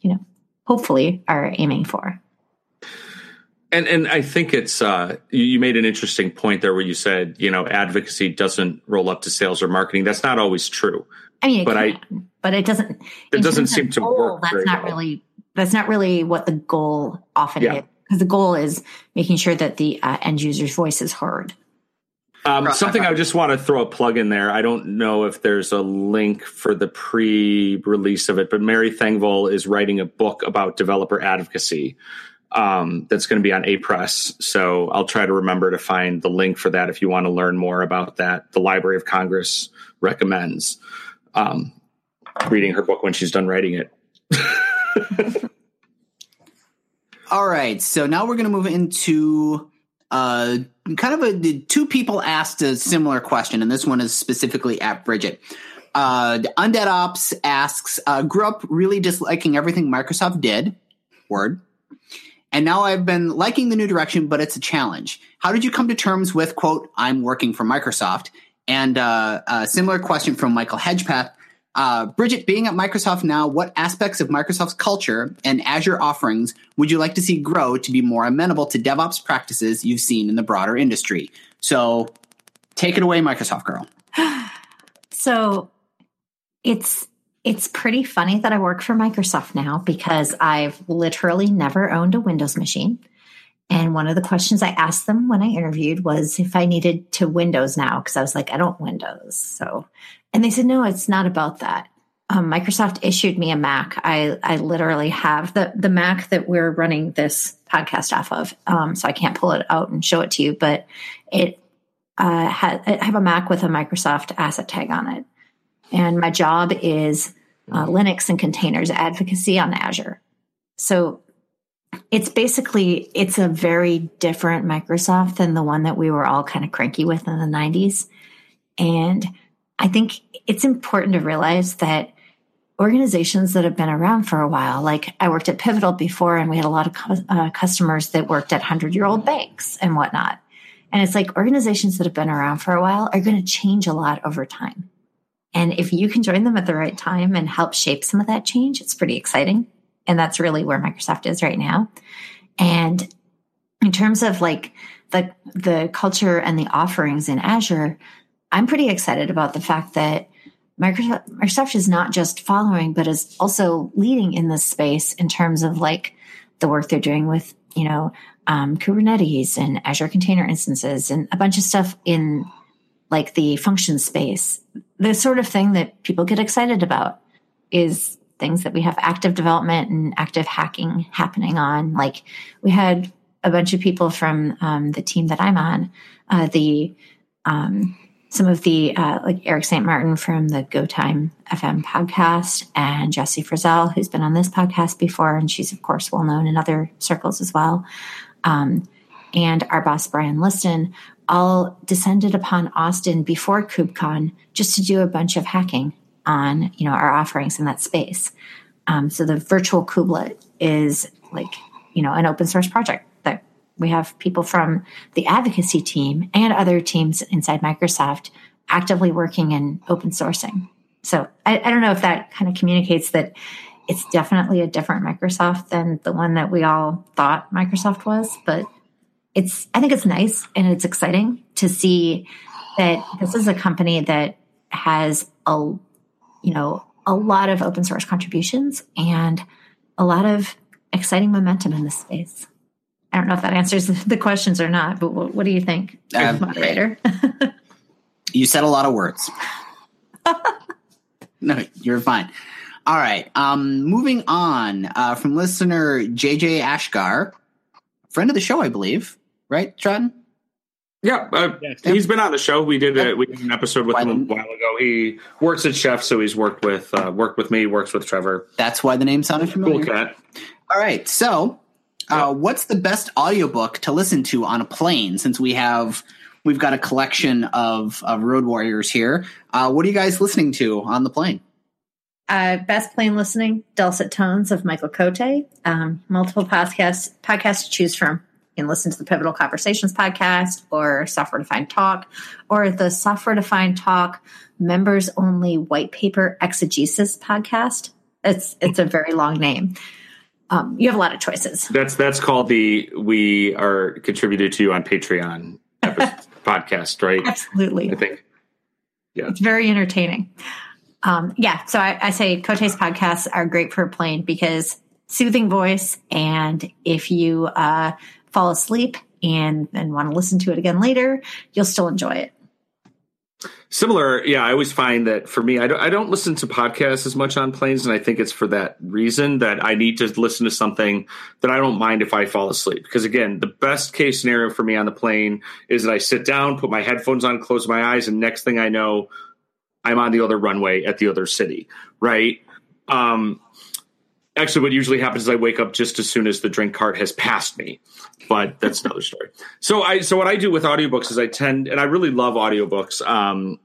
you know, hopefully are aiming for. And and I think it's uh, you, you made an interesting point there where you said you know advocacy doesn't roll up to sales or marketing. That's not always true. I mean, it But I- but it doesn't. It doesn't terms of seem to goal, work That's very not well. really. That's not really what the goal often Yeah. is. Because the goal is making sure that the uh, end user's voice is heard. Um, something I just want to throw a plug in there. I don't know if there's a link for the pre-release of it, but Mary Thengvall is writing a book about developer advocacy um, that's going to be on APress. So I'll try to remember to find the link for that if you want to learn more about that. The Library of Congress recommends um, reading her book when she's done writing it. (laughs) All right, so now we're going to move into uh, kind of a two people asked a similar question, and this one is specifically at Bridget. Uh, Undead Ops asks, uh, grew up really disliking everything Microsoft did. Word. And now I've been liking the new direction, but it's a challenge. How did you come to terms with, quote, I'm working for Microsoft? And uh, a similar question from Michael Hedgepath. Uh, Bridget, being at Microsoft now, what aspects of Microsoft's culture and Azure offerings would you like to see grow to be more amenable to DevOps practices you've seen in the broader industry? So take it away, Microsoft girl. (sighs) So it's it's pretty funny that I work for Microsoft now because I've literally never owned a Windows machine. And one of the questions I asked them when I interviewed was if I needed to Windows now because I was like, I don't Windows. So, and they said, no, it's not about that. Um, Microsoft issued me a Mac. I I literally have the the Mac that we're running this podcast off of. Um, so I can't pull it out and show it to you, but it uh, ha- I have a Mac with a Microsoft asset tag on it, and my job is uh, Linux and containers advocacy on Azure. So it's basically it's a very different Microsoft than the one that we were all kind of cranky with in the 90s. And I think it's important to realize that organizations that have been around for a while, like I worked at Pivotal before, and we had a lot of cu- uh, customers that worked at 100 year old banks and whatnot. And it's like organizations that have been around for a while are going to change a lot over time. And if you can join them at the right time and help shape some of that change, it's pretty exciting. And that's really where Microsoft is right now. And in terms of like the the culture and the offerings in Azure, I'm pretty excited about the fact that Microsoft, Microsoft is not just following, but is also leading in this space in terms of like the work they're doing with, you know, um, Kubernetes and Azure Container Instances and a bunch of stuff in like the function space, the sort of thing that people get excited about is things that we have active development and active hacking happening on. Like we had a bunch of people from um, the team that I'm on, uh, the um, some of the uh, like Erik St. Martin from the Go Time FM podcast and Jessie Frazelle, who's been on this podcast before, and she's of course well known in other circles as well. Um, and our boss Brian Liston all descended upon Austin before KubeCon just to do a bunch of hacking on you know our offerings in that space. Um, so the virtual kubelet is like you know an open source project that we have people from the advocacy team and other teams inside Microsoft actively working in open sourcing. So I, I don't know if that kind of communicates that it's definitely a different Microsoft than the one that we all thought Microsoft was, but it's I think it's nice and it's exciting to see that this is a company that has a you know, a lot of open source contributions and a lot of exciting momentum in this space. I don't know if that answers (laughs) the questions or not, but what, what do you think, um, moderator? (laughs) you said a lot of words. (laughs) no, you're fine. All right. Um, moving on uh, from listener JJ Asghar, friend of the show, I believe. Right, John? Yeah, uh, yes. he's been on the show. We did a, we did an episode with him a while ago. He works at Chef, so he's worked with uh, worked with me, works with Trevor. That's why the name sounded familiar. Cool cat. All right, so uh, what's the best audiobook to listen to on a plane? Since we have we've got a collection of of Road Warriors here. Uh, what are you guys listening to on the plane? Uh, best plane listening, Dulcet Tones of Michael Cote. Um, multiple podcasts podcasts to choose from can listen to the Pivotal Conversations podcast or Software Defined Talk or the Software Defined Talk members only white paper exegesis podcast. It's it's a very long name. Um, you have a lot of choices. That's that's called the we are contributed to you on Patreon (laughs) podcast, right? Absolutely. I think. Yeah, it's very entertaining. Um, yeah, so I, I say Cote's podcasts are great for a plane because soothing voice, and if you uh, fall asleep and then want to listen to it again later, you'll still enjoy it. Similar, yeah. I always find that for me, I don't, I don't listen to podcasts as much on planes, and I think it's for that reason that I need to listen to something that I don't mind if I fall asleep. Because again, the best case scenario for me on the plane is that I sit down, put my headphones on, close my eyes, and next thing I know, I'm on the other runway at the other city, right? Um, actually what usually happens is i wake up just as soon as the drink cart has passed me but that's another story. So i so what i do with audiobooks is i tend and i really love audiobooks um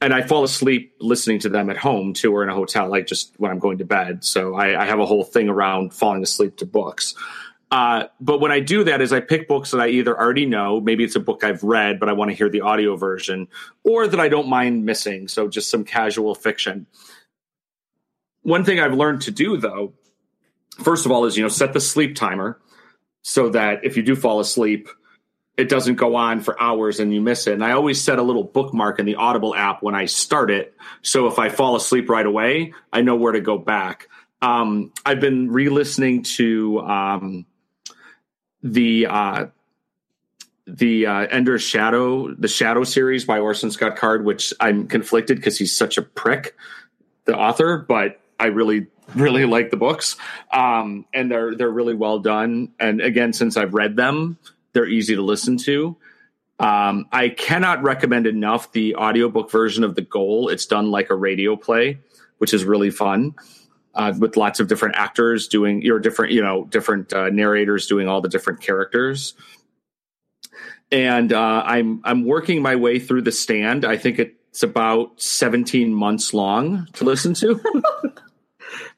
and i fall asleep listening to them at home too or in a hotel like just when i'm going to bed. So i, I have a whole thing around falling asleep to books. Uh, but when I do that is I pick books that I either already know, maybe it's a book I've read, but I want to hear the audio version, or that I don't mind missing. So just some casual fiction one thing I've learned to do though, first of all, is you know set the sleep timer so that if you do fall asleep, it doesn't go on for hours and you miss it. And I always set a little bookmark in the Audible app when I start it, so if I fall asleep right away, I know where to go back. Um, I've been re-listening to um, the uh, the uh, Ender's Shadow, the Shadow series by Orson Scott Card, which I'm conflicted because he's such a prick, the author, but I really really like the books, um, and they're they're really well done. And again, since I've read them, they're easy to listen to. Um, I cannot recommend enough the audiobook version of The Goal. It's done like a radio play, which is really fun. Uh, with lots of different actors doing your different, you know, different uh, narrators doing all the different characters. And uh, I'm I'm working my way through the stand. I think it's about 17 months long to listen to. (laughs)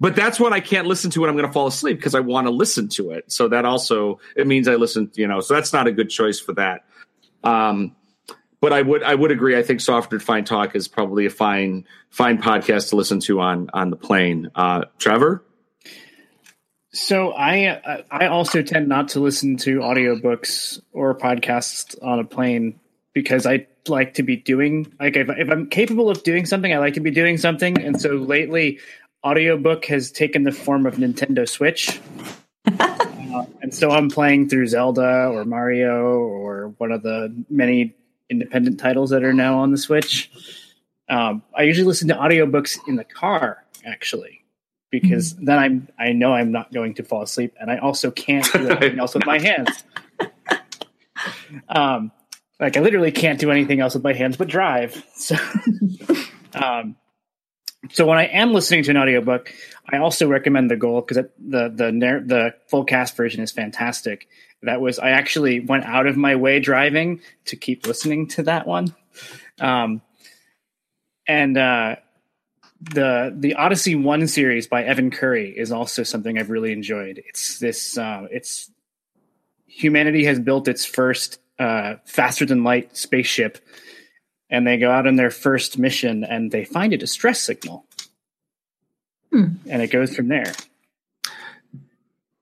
but that's what I can't listen to it. I'm going to fall asleep because I want to listen to it. So that also it means I listen. You know, so that's not a good choice for that. Um, but I would I would agree. I think Software Defined Talk is probably a fine fine podcast to listen to on on the plane. Uh, Trevor. So I I also tend not to listen to audiobooks or podcasts on a plane because I like to be doing like if, if I'm capable of doing something, I like to be doing something. And so lately, audiobook has taken the form of Nintendo Switch. (laughs) uh, and so I'm playing through Zelda or Mario or one of the many independent titles that are now on the Switch. Um, I usually listen to audiobooks in the car, actually, because then I'm I know I'm not going to fall asleep, and I also can't do anything else with my hands. Um, like I literally can't do anything else with my hands but drive. So, (laughs) um, so when I am listening to an audiobook, I also recommend the Goal because the the the full cast version is fantastic. That was I actually went out of my way driving to keep listening to that one, um, and uh, the the Odyssey One series by Evan Currie is also something I've really enjoyed. It's this uh, it's humanity has built its first uh, faster than light spaceship, and they go out on their first mission and they find a distress signal, Hmm. and it goes from there.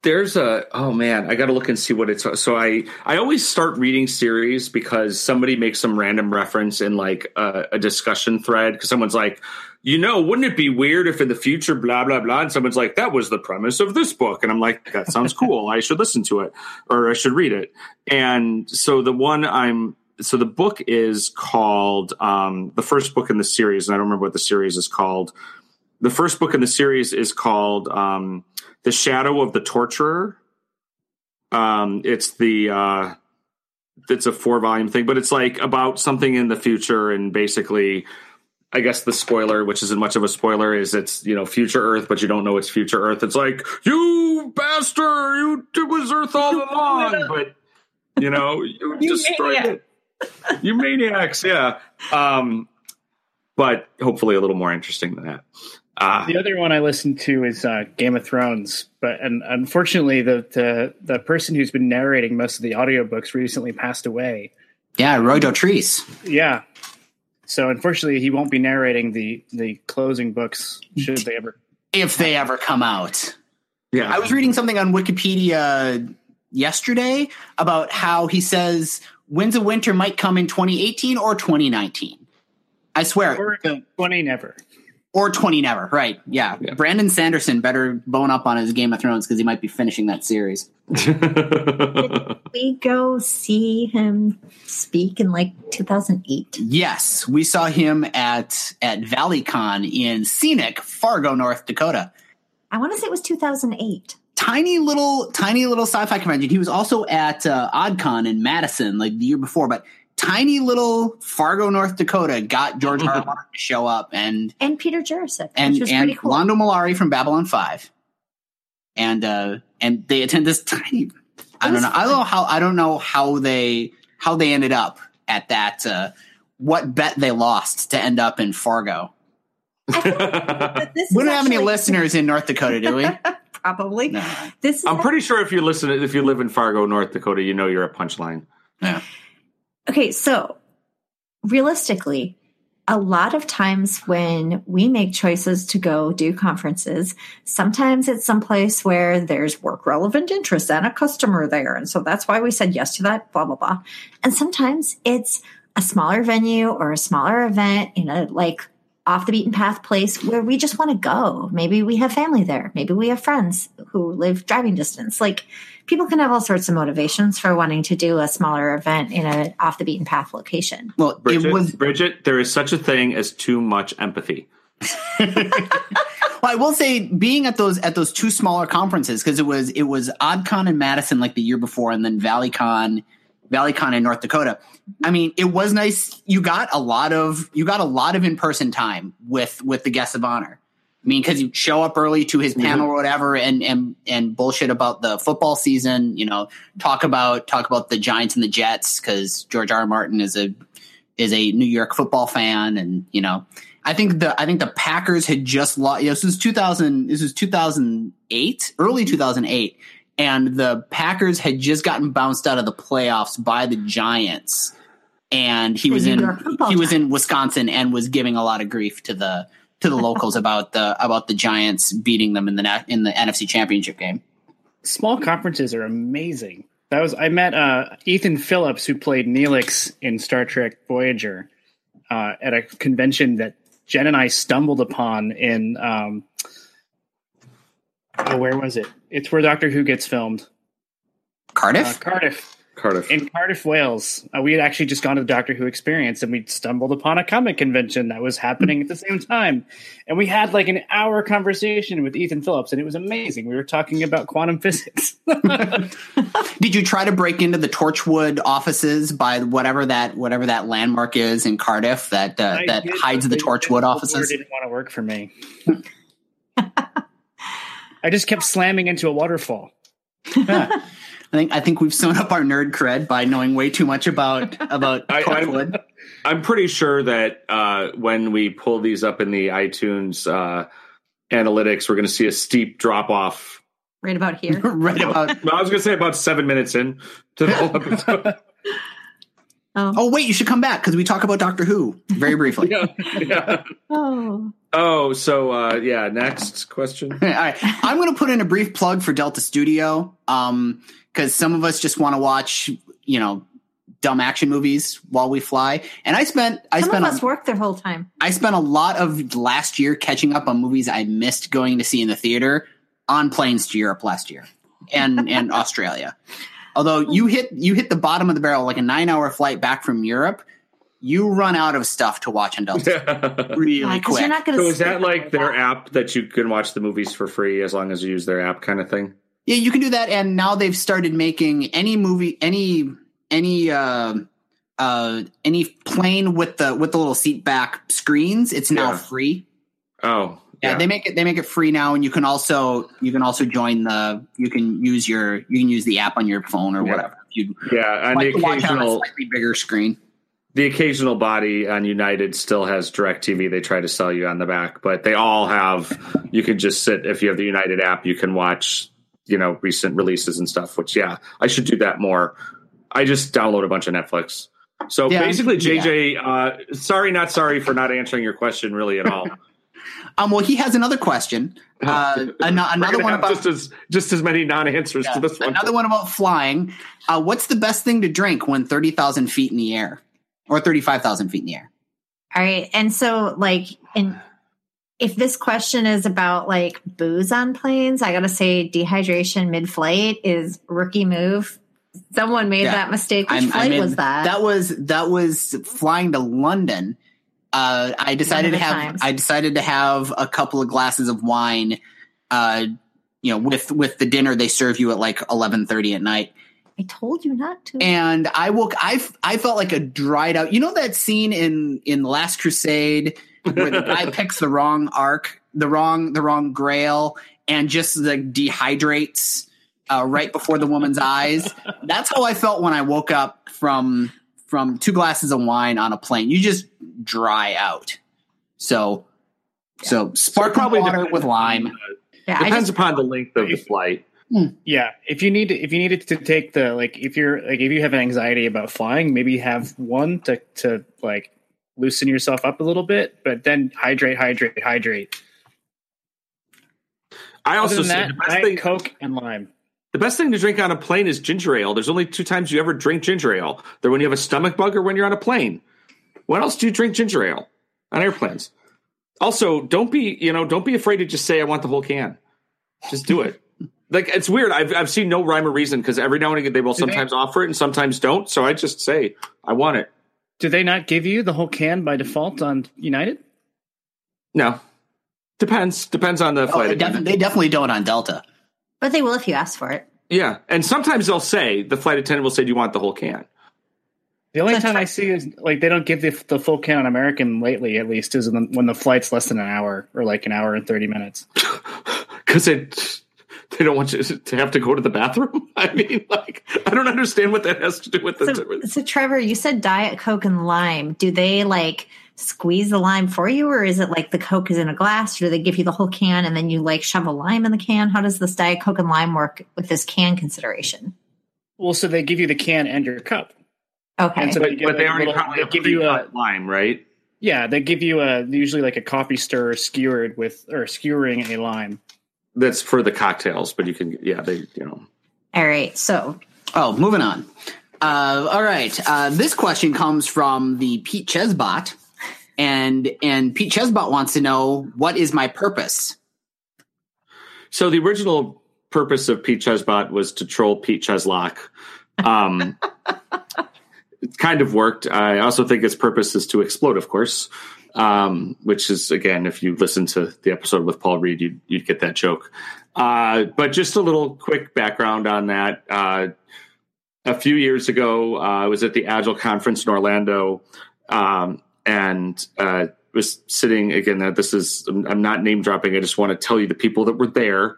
There's a oh man, I got to look and see what it's. So I I always start reading series because somebody makes some random reference in like a, a discussion thread because someone's like, you know, wouldn't it be weird if in the future blah blah blah, and someone's like, that was the premise of this book, and I'm like, that sounds cool. I should listen to it or I should read it. And so the one I'm so the book is called um, the first book in the series, and I don't remember what the series is called. The first book in the series is called um, "The Shadow of the Torturer." Um, it's the uh, it's a four volume thing, but it's like about something in the future, and basically, I guess the spoiler, which isn't much of a spoiler, is it's you know future Earth, but you don't know it's future Earth. It's like you bastard, you it was Earth all along, but you know you, (laughs) You destroyed it. (laughs) You maniacs, yeah. Um, but hopefully a little more interesting than that. Uh, The other one I listened to is uh, Game of Thrones, but and unfortunately, the, the the person who's been narrating most of the audiobooks recently passed away. Yeah, Roy Dotrice. Yeah, so unfortunately, he won't be narrating the the closing books should they ever. If they ever come out. yeah, I was reading something on Wikipedia yesterday about how he says Winds of Winter might come in 2018 or 2019. I swear. Or twenty never. or 20 never right yeah. Yeah. brandon sanderson better bone up on his game of thrones because he might be finishing that series (laughs) We go see him speak in like 2008. yes we saw him at at valleycon in scenic fargo north dakota I want to say it was 2008. Tiny little tiny little sci-fi convention he was also at uh, oddcon in madison like the year before but tiny little fargo north dakota got george r. Martin to show up and And Peter Jurasik, and which was and pretty cool. Londo Mollari from Babylon Five, and uh, and they attend this tiny. I don't know. I don't know how. I don't know how they how they ended up at that. Uh, what bet they lost to end up in Fargo? But this (laughs) is We don't have any listeners in North Dakota, do we? (laughs) Probably. No. This is I'm pretty sure if you listen, if you live in Fargo, North Dakota, you know you're a punchline. Yeah. Okay, so realistically, a lot of times when we make choices to go do conferences, sometimes it's someplace where there's work relevant interest and a customer there. And so that's why we said yes to that, blah, blah, blah. And sometimes it's a smaller venue or a smaller event in a like off the beaten path place where we just want to go. Maybe we have family there. Maybe we have friends who live driving distance. Like people can have all sorts of motivations for wanting to do a smaller event in an off the beaten path location. Well, Bridget, it was. Bridget, there is such a thing as too much empathy. (laughs) (laughs) Well, I will say, being at those at those two smaller conferences because it was it was OddCon in Madison like the year before, and then ValleyCon, ValleyCon in North Dakota. I mean, it was nice. You got a lot of you got a lot of in person time with with the guests of honor. I mean, because you show up early to his mm-hmm. panel or whatever, and and and bullshit about the football season. You know, talk about talk about the Giants and the Jets because George R. R. Martin is a is a New York football fan, and you know, I think the I think the Packers had just lost. You know, this was two thousand. This was two thousand eight, early mm-hmm. two thousand eight, and the Packers had just gotten bounced out of the playoffs by the Giants, and he was in he was in Wisconsin and was giving a lot of grief to the to the locals about the about the Giants beating them in the in the NFC Championship game. Small conferences are amazing. That was I met uh, Ethan Phillips who played Neelix in Star Trek Voyager uh, at a convention that Jen and I stumbled upon in um, oh, where was it? It's where Doctor Who gets filmed. Cardiff. Uh, Cardiff. Cardiff. In Cardiff, Wales, uh, we had actually just gone to the Doctor Who experience and we stumbled upon a comic convention that was happening at the same time. And we had like an hour conversation with Ethan Phillips and it was amazing. We were talking about quantum physics. (laughs) Did you try to break into the Torchwood offices by whatever that whatever that landmark is in Cardiff that uh, that did, hides the Torchwood offices? didn't want to work for me. (laughs) I just kept slamming into a waterfall. I think I think we've sewn up our nerd cred by knowing way too much about about (laughs) I- I'm- Torchwood. I'm pretty sure that uh, when we pull these up in the iTunes uh, analytics, we're going to see a steep drop off. Right about here. (laughs) right about. I was going to say about seven minutes in to the whole episode. (laughs) Oh. Oh wait, you should come back because we talk about Doctor Who very briefly. yeah, yeah. Oh. Oh, so uh, yeah. Next question. (laughs) All right, I'm going to put in a brief plug for Delta Studio um because some of us just want to watch you know dumb action movies while we fly, and I spent I Some spent of a- us work their whole time. I spent a lot of last year catching up on movies I missed going to see in the theater on planes to Europe last year and and (laughs) Australia. Although you hit you hit the bottom of the barrel like a nine hour flight back from Europe, you run out of stuff to watch in Delta (laughs) so really Because quick. you're not going to. is that like their app that you can watch the movies for free as long as you use their app, kind of thing? yeah, you can do that, and now they've started making any movie any any uh, uh, any plane with the with the little seat back screens. It's now Yeah. free. Oh, Yeah, they make it they make it free now, and you can also you can also join the you can use your you can use the app on your phone or Yeah. whatever. If you yeah, and like the to watch on a occasional slightly bigger screen. The occasional body on United still has DirecTV they try to sell you on the back, but they all have you can just sit if you have the United app, you can watch, you know, recent releases and stuff, which yeah, I should do that more. I just download a bunch of Netflix. So Yeah, basically yeah. JJ uh sorry not sorry for not answering your question really at all. (laughs) Um, well, he has another question. (laughs) Uh, an- another one about just as just as many non-answers yeah, to this one. another one about flying. Uh, what's the best thing to drink when thirty thousand feet in the air, or thirty five thousand feet in the air? All right. And so, like, in if this question is about like booze on planes, I got to say dehydration mid flight is rookie move. Someone made Yeah. that mistake. Which I'm- flight I'm in- was that? That was that was flying to London. Uh, I decided to have times. I decided to have a couple of glasses of wine. Uh, you know, with with the dinner they serve you at like eleven thirty at night, I told you not to. and I woke. I I felt like a dried out. You know that scene in in Last Crusade where the guy (laughs) picks the wrong arc, the wrong the wrong Grail, and just like dehydrates uh, right before the woman's eyes. That's how I felt when I woke up from from two glasses of wine on a plane. You just dry out. So so sparkling probably water with lime. yeah, depends just upon the length of the flight. Hmm. Yeah, if you need to, if you needed to take the like if you're like if you have anxiety about flying, maybe have one to to like loosen yourself up a little bit, but then hydrate, hydrate, hydrate. I also than say that, the best thing Coke and lime. The best thing to drink on a plane is ginger ale. There's only two times you ever drink ginger ale. They're when you have a stomach bug or when you're on a plane. When else do you drink ginger ale on airplanes? Also, don't be you know don't be afraid to just say I want the whole can. Just do it. Like it's weird. I've I've seen no rhyme or reason because every now and again they will Do they- sometimes offer it and sometimes don't. So I just say I want it. Do they not give you the whole can by default on United? No, depends depends on the Oh, flight. they, def- they definitely don't on Delta. but they will if you ask for it. yeah, and sometimes they'll say the flight attendant will say, "Do you want the whole can?" The only time I see is like they don't give the, the full can on American lately, at least, is when when the flight's less than an hour or like an hour and thirty minutes. (laughs) because it they don't want you to have to go to the bathroom. (laughs) I mean, like, I don't understand what that has to do with the. So, so Trevor, you said Diet Coke and lime. Do they like squeeze the lime for you, or is it like the Coke is in a glass, or do they give you the whole can and then you like shove a lime in the can? How does this Diet Coke and lime work with this can consideration? Well, so they give you the can and your cup. Okay. And so but, they give but they already little- probably they give you a lime, right? yeah, they give you a usually like a coffee stir skewered with or skewering a lime. That's for the cocktails, but you can, yeah, they, you know. All right. So Oh, moving on. Uh, all right. Uh, this question comes from the Pete Chesbot, and and Pete Chesbot wants to know what is my purpose. So the original purpose of Pete Chesbot was to troll Pete Cheslock, Um, (laughs) it kind of worked. I also think its purpose is to explode, of course, um, which is again, if you listen to the episode with Paul Reed, you'd, you'd get that joke. Uh, but just a little quick background on that. Uh, a few years ago, uh, I was at the Agile conference in Orlando, um, and uh, was sitting again. That this is I'm not name dropping. I just want to tell you the people that were there.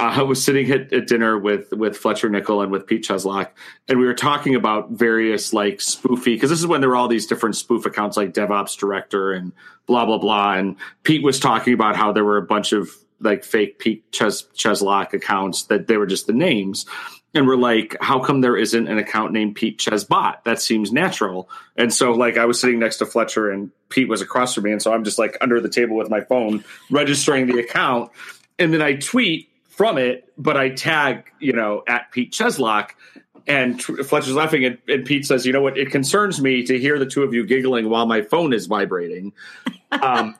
Uh, I was sitting at, at, dinner with with Fletcher Nichol and with Pete Cheslock, and we were talking about various like spoofy because this is when there were all these different spoof accounts like DevOps Director and blah blah blah. And Pete was talking about how there were a bunch of like fake Pete Ches- Cheslock accounts that they were just the names. And we're like, how come there isn't an account named Pete Chesbot? That seems natural. And so, like, I was sitting next to Fletcher and Pete was across from me. And so I'm just like under the table with my phone, registering the account. And then I tweet from it, but I tag, you know, at Pete Cheslock. And Fletcher's laughing, and, and, Pete says, "You know what? It concerns me to hear the two of you giggling while my phone is vibrating." (laughs) Um,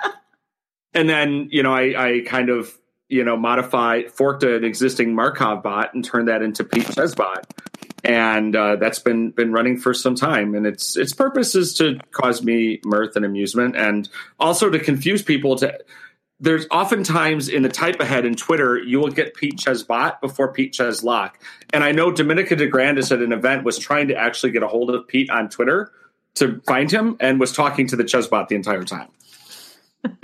and then, you know, I, I kind of you know, modify, forked an existing Markov bot and turned that into Pete Chesbot. And uh, that's been been running for some time, and its its purpose is to cause me mirth and amusement, and also to confuse people. To there's oftentimes in the type ahead in Twitter, you will get Pete Chesbot before Pete Cheslock, and I know Dominica de DeGrandis at an event was trying to actually get a hold of Pete on Twitter to find him, and was talking to the Chesbot the entire time. (laughs)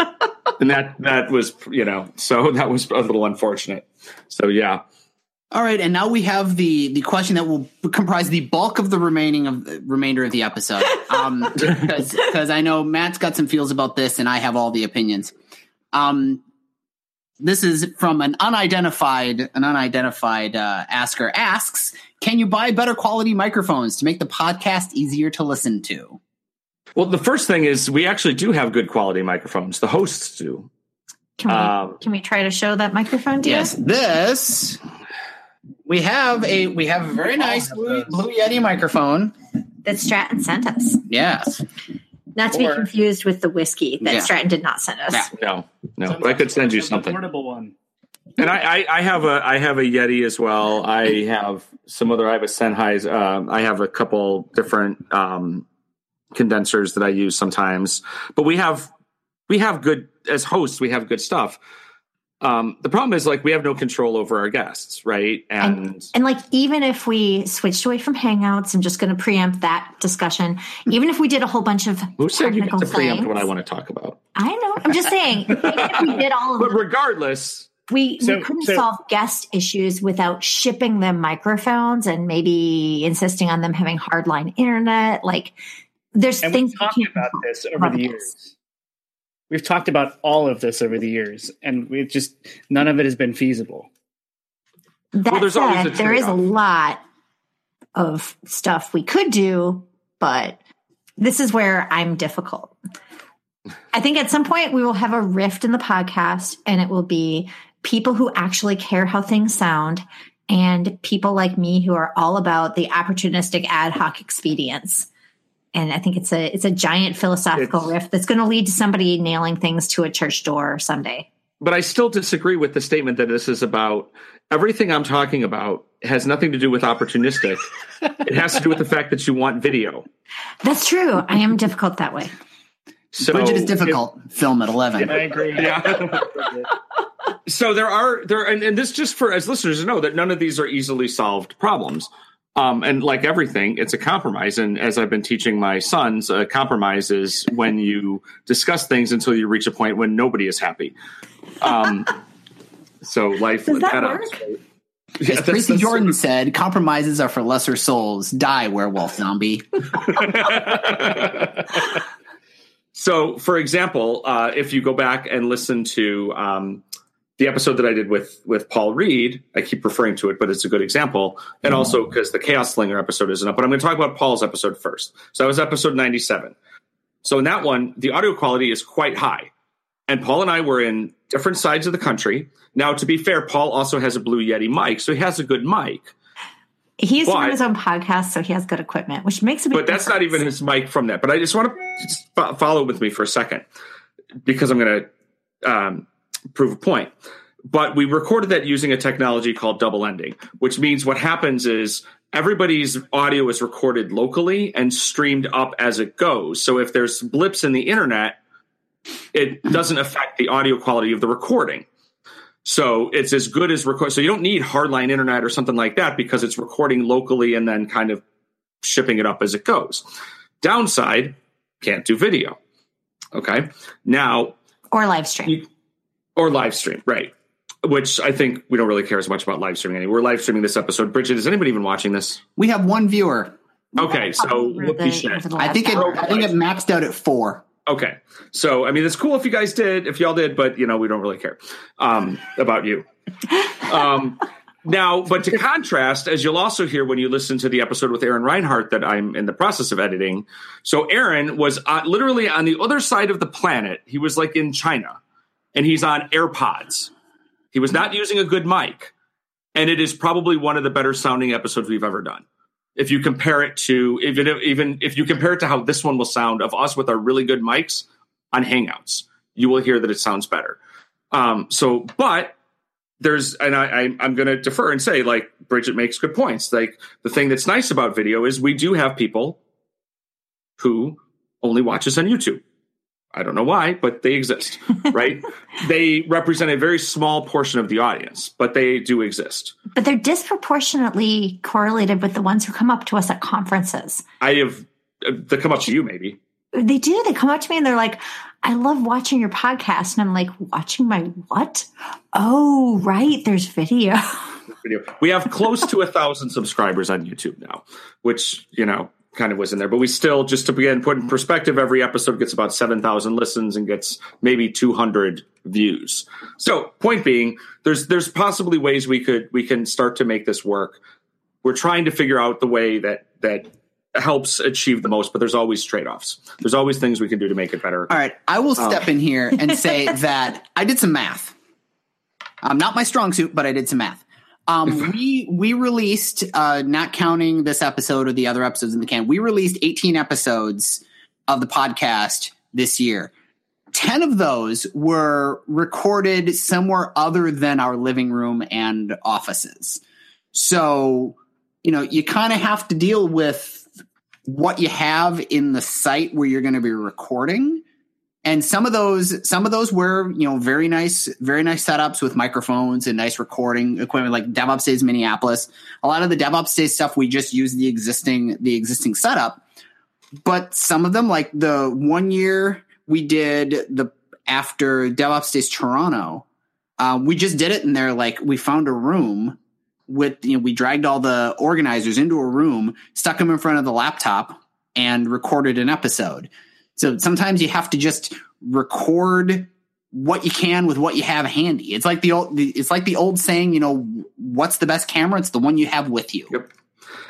and that that was you know so (laughs) that was a little unfortunate. So yeah. All right, and now we have the the question that will comprise the bulk of the remaining of the remainder of the episode. Um, (laughs) because I know Matt's got some feels about this, and I have all the opinions. Um, this is from an unidentified an unidentified uh, asker asks, "Can you buy better quality microphones to make the podcast easier to listen to?" Well, the first thing is we actually do have good quality microphones. The hosts do. Can we, um, can we try to show that microphone to yes, you? this we have a we have a very nice blue, blue Yeti microphone that Stratton sent us. Yes. Not to or, be confused with the whiskey that yeah. Stratton did not send us. No, no, but I could send you something. Portable one. And I, I, I, have a I have a Yeti as well. I have some other. I have a Sennheiser. Um, I have a couple different um, condensers that I use sometimes. But we have we have good as hosts, we have good stuff. Um, the problem is like we have no control over our guests, right? And, and and, like even if we switched away from Hangouts, I'm just going to preempt that discussion. Even if we did a whole bunch of who said you get to preempt what I want to talk about? I know. I'm just saying. if we did (laughs) all of but regardless, we, so, we couldn't so, solve guest issues without shipping them microphones and maybe insisting on them having hardline internet. Like there's and things we've talked about this over the years. We've talked about all of this over the years, and we just none of it has been feasible. That well, said, there is a lot of stuff we could do, but this is where I'm difficult. I think at some point we will have a rift in the podcast, and it will be people who actually care how things sound and people like me who are all about the opportunistic ad hoc expedience and I think it's a it's a giant philosophical it's, rift that's going to lead to somebody nailing things to a church door someday. But I still disagree with the statement that this is about everything I'm talking about has nothing to do with opportunistic. it has to do with the fact that you want video. That's true. I am difficult that way. So Bridget is difficult. If, film at eleven. I agree. Yeah. (laughs) so there are there and, and this just for as listeners to know that none of these are easily solved problems. Um, and like everything, it's a compromise. And as I've been teaching my sons, a compromise is when you discuss things until you reach a point when nobody is happy. Um, (laughs) so life Does that, that work? As yeah, Tracy Jordan said, compromises are for lesser souls. Die, werewolf zombie. (laughs) (laughs) so, for example, uh, if you go back and listen to um, the episode that I did with with Paul Reed, I keep referring to it, but it's a good example, and mm-hmm. also because the ChaoSlingr episode isn't up. But I'm going to talk about Paul's episode first. So that was episode 97. So in that one, the audio quality is quite high, and Paul and I were in different sides of the country. Now, to be fair, Paul also has a Blue Yeti mic, so he has a good mic. He's doing his own podcast, so he has good equipment, which makes a But that's not even his mic from that. But I just want to follow with me for a second because I'm going to um, prove a point. but we recorded that using a technology called double ending, which means what happens is everybody's audio is recorded locally and streamed up as it goes. So if there's blips in the internet, it doesn't affect the audio quality of the recording. So it's as good as record. So you don't need hardline internet or something like that because it's recording locally and then kind of shipping it up as it goes. Downside, can't do video. Okay. Now, or live stream. you- or live stream, right? Which I think we don't really care as much about live streaming anymore. We're live streaming this episode. Bridget, is anybody even watching this? We have one viewer. Okay, so Over whoopee the- shit. I think it. I think it maxed out at four. Okay. So, I mean, it's cool if you guys did, if y'all did, but, you know, we don't really care um, about you. Um, now, but to contrast, as you'll also hear when you listen to the episode with Aaron Rinehart that I'm in the process of editing. So, Aaron was uh, literally on the other side of the planet. He was like in China and he's on AirPods. He was not using a good mic. And it is probably one of the better sounding episodes we've ever done if you compare it to even even if you compare it to how this one will sound of us with our really good mics on Hangouts, you will hear that it sounds better. Um, so, but there's and I, I I'm going to defer and say like Bridget makes good points. Like the thing that's nice about video is we do have people who only watch us on YouTube. I don't know why, but they exist, (laughs) right? they represent a very small portion of the audience, but they do exist. But they're disproportionately correlated with the ones who come up to us at conferences. I have uh, they come up to you maybe. They do. They come up to me and they're like, I love watching your podcast. And I'm like, watching my what? Oh, right. There's video. (laughs) video. We have close to a thousand subscribers on YouTube now, which you know kind of was in there. But we still, just to begin put in perspective, every episode gets about seven thousand listens and gets maybe two hundred views. So, point being, there's there's possibly ways we could we can start to make this work. We're trying to figure out the way that that helps achieve the most, but there's always trade offs. There's always things we can do to make it better. All right, I will step in here and say (laughs) that I did some math. Um, not my strong suit, but I did some math. Um, we we released, uh, not counting this episode or the other episodes in the can, we released 18 episodes of the podcast this year. 10 of those were recorded somewhere other than our living room and offices. So, you know, you kind of have to deal with what you have in the site where you're going to be recording and some of those some of those were you know very nice very nice setups with microphones and nice recording equipment like devops days minneapolis. A lot of the devops days stuff we just use the existing the existing setup. But some of them like the one year we did the after devops days toronto uh, we just did it in they're like we found a room with you know we dragged all the organizers into a room stuck them in front of the laptop and recorded an episode so sometimes you have to just record what you can with what you have handy. It's like the old it's like the old saying, you know, what's the best camera? It's the one you have with you. Yep.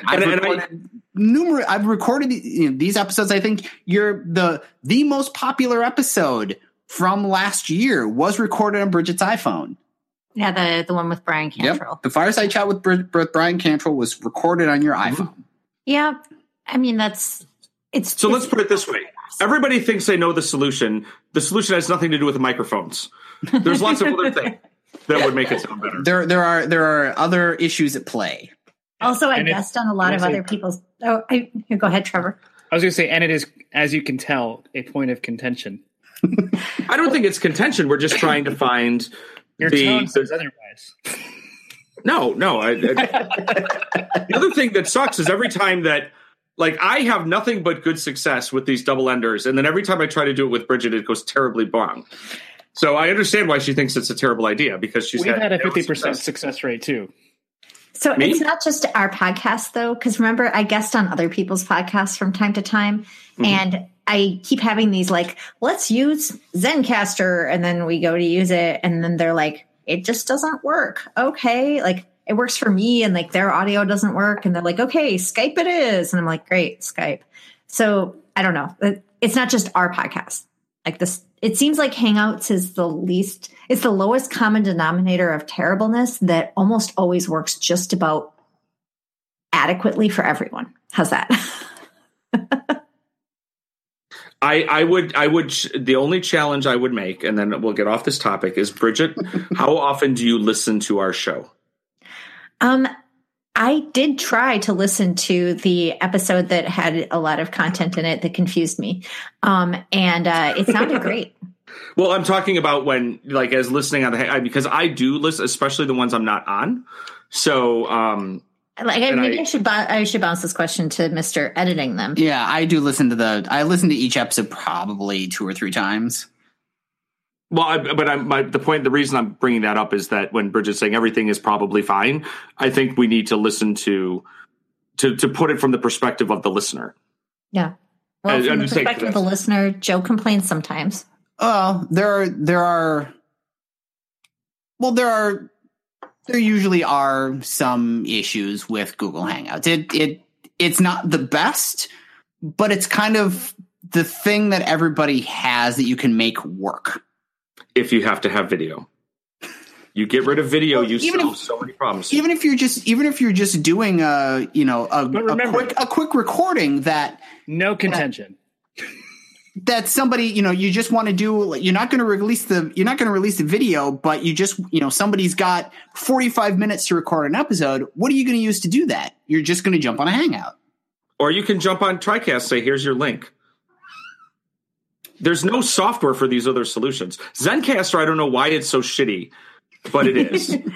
I've And- and I- recorded numerous I've recorded you know, these episodes. I think you're the the most popular episode from last year was recorded on Bridget's iPhone. yeah, the, the one with Bryan Cantrill. Yep. The fireside chat with Brid- Brid- Bryan Cantrill was recorded on your Mm-hmm. iPhone. Yeah. I mean, that's, it's. So it's- let's put it this way. (laughs) Everybody thinks they know the solution. The solution has nothing to do with the microphones. There's lots of other things that would make it sound better. There there are there are other issues at play. Also, I And guessed on a lot of it's a- other people's. Oh, I, here, go ahead, Trevor. I was going to say, and it is, as you can tell, a point of contention. (laughs) I don't think it's contention. We're just trying to find Your the, tone the- says otherwise. no, no. I, I- (laughs) the other thing that sucks is every time that like I have nothing but good success with these double enders, and then every time I try to do it with Bridget, it goes terribly wrong. So I understand why she thinks it's a terrible idea because she's We've had a fifty percent success. success rate too. So Me? it's not just our podcast though, because remember I guest on other people's podcasts from time to time, Mm-hmm. and I keep having these like, let's use Zencastr, and then we go to use it, and then they're like, it just doesn't work. Okay, like it works for me, and like their audio doesn't work, and they're like, okay, Skype it is, and I'm like, great, Skype. So I don't know. It's not just our podcast. Like this, it seems like Hangouts is the least, it's the lowest common denominator of terribleness that almost always works just about adequately for everyone. How's that? (laughs) I, I would I would the only challenge I would make, and then we'll get off this topic is Bridget. (laughs) how often do you listen to our show? Um, I did try to listen to the episode that had a lot of content in it that confused me, um, and uh, it sounded (laughs) great. Well, I'm talking about when, like, as listening on the because I do listen, especially the ones I'm not on. So, um, like, maybe I, I should I should bounce this question to Mister editing them. Yeah, I do listen to the. I listen to each episode probably two or three times. Well, I, but I'm, my, the point, the reason I'm bringing that up is that when Bridget's saying everything is probably fine, I think we need to listen to to to put it from the perspective of the listener. Yeah. Well, from I'm the perspective of the listener, Joe complains sometimes. Oh, there are there are. Well, there are there usually are some issues with Google Hangouts. It it it's not the best, but it's kind of the thing that everybody has that you can make work. If you have to have video. You get rid of video, well, you solve if, so many problems. Even if you're just even if you're just doing a you know a, remember, a quick a quick recording that no contention. That, that somebody you know you just want to do you're not going to release the you're not going to release the video but you just you know somebody's got 45 minutes to record an episode what are you going to use to do that you're just going to jump on a hangout or you can jump on tricast say here's your link there's no software for these other solutions zencastr i don't know why it's so shitty but it is (laughs)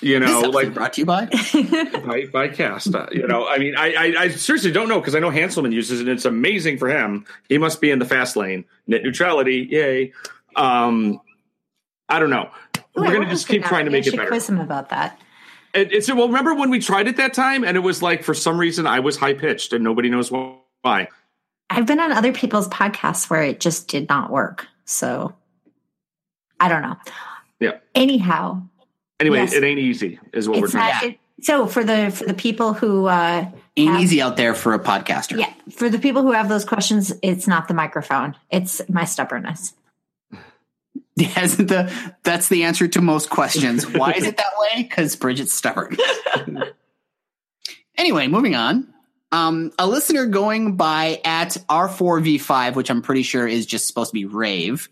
you know, like brought to you by (laughs) by, by Cast. Uh, you know, I mean, I I, I seriously don't know because I know Hanselman uses it. and It's amazing for him. He must be in the fast lane. Net neutrality, yay! Um, I don't know. Ooh, We're gonna just keep trying to make it better. Quiz him about that. It, it's well. Remember when we tried it that time, and it was like for some reason I was high pitched, and nobody knows why. I've been on other people's podcasts where it just did not work. So I don't know. Yeah. Anyhow, Anyway, yes. it ain't easy, is what it's we're trying. Not, so for the for the people who uh, ain't have, easy out there for a podcaster. Yeah, for the people who have those questions, it's not the microphone; it's my stubbornness. (laughs) Yes, the that's the answer to most questions. Why is it that way? Because Bridget's stubborn. (laughs) anyway, moving on. Um, a listener going by at R4V5, which I'm pretty sure is just supposed to be rave,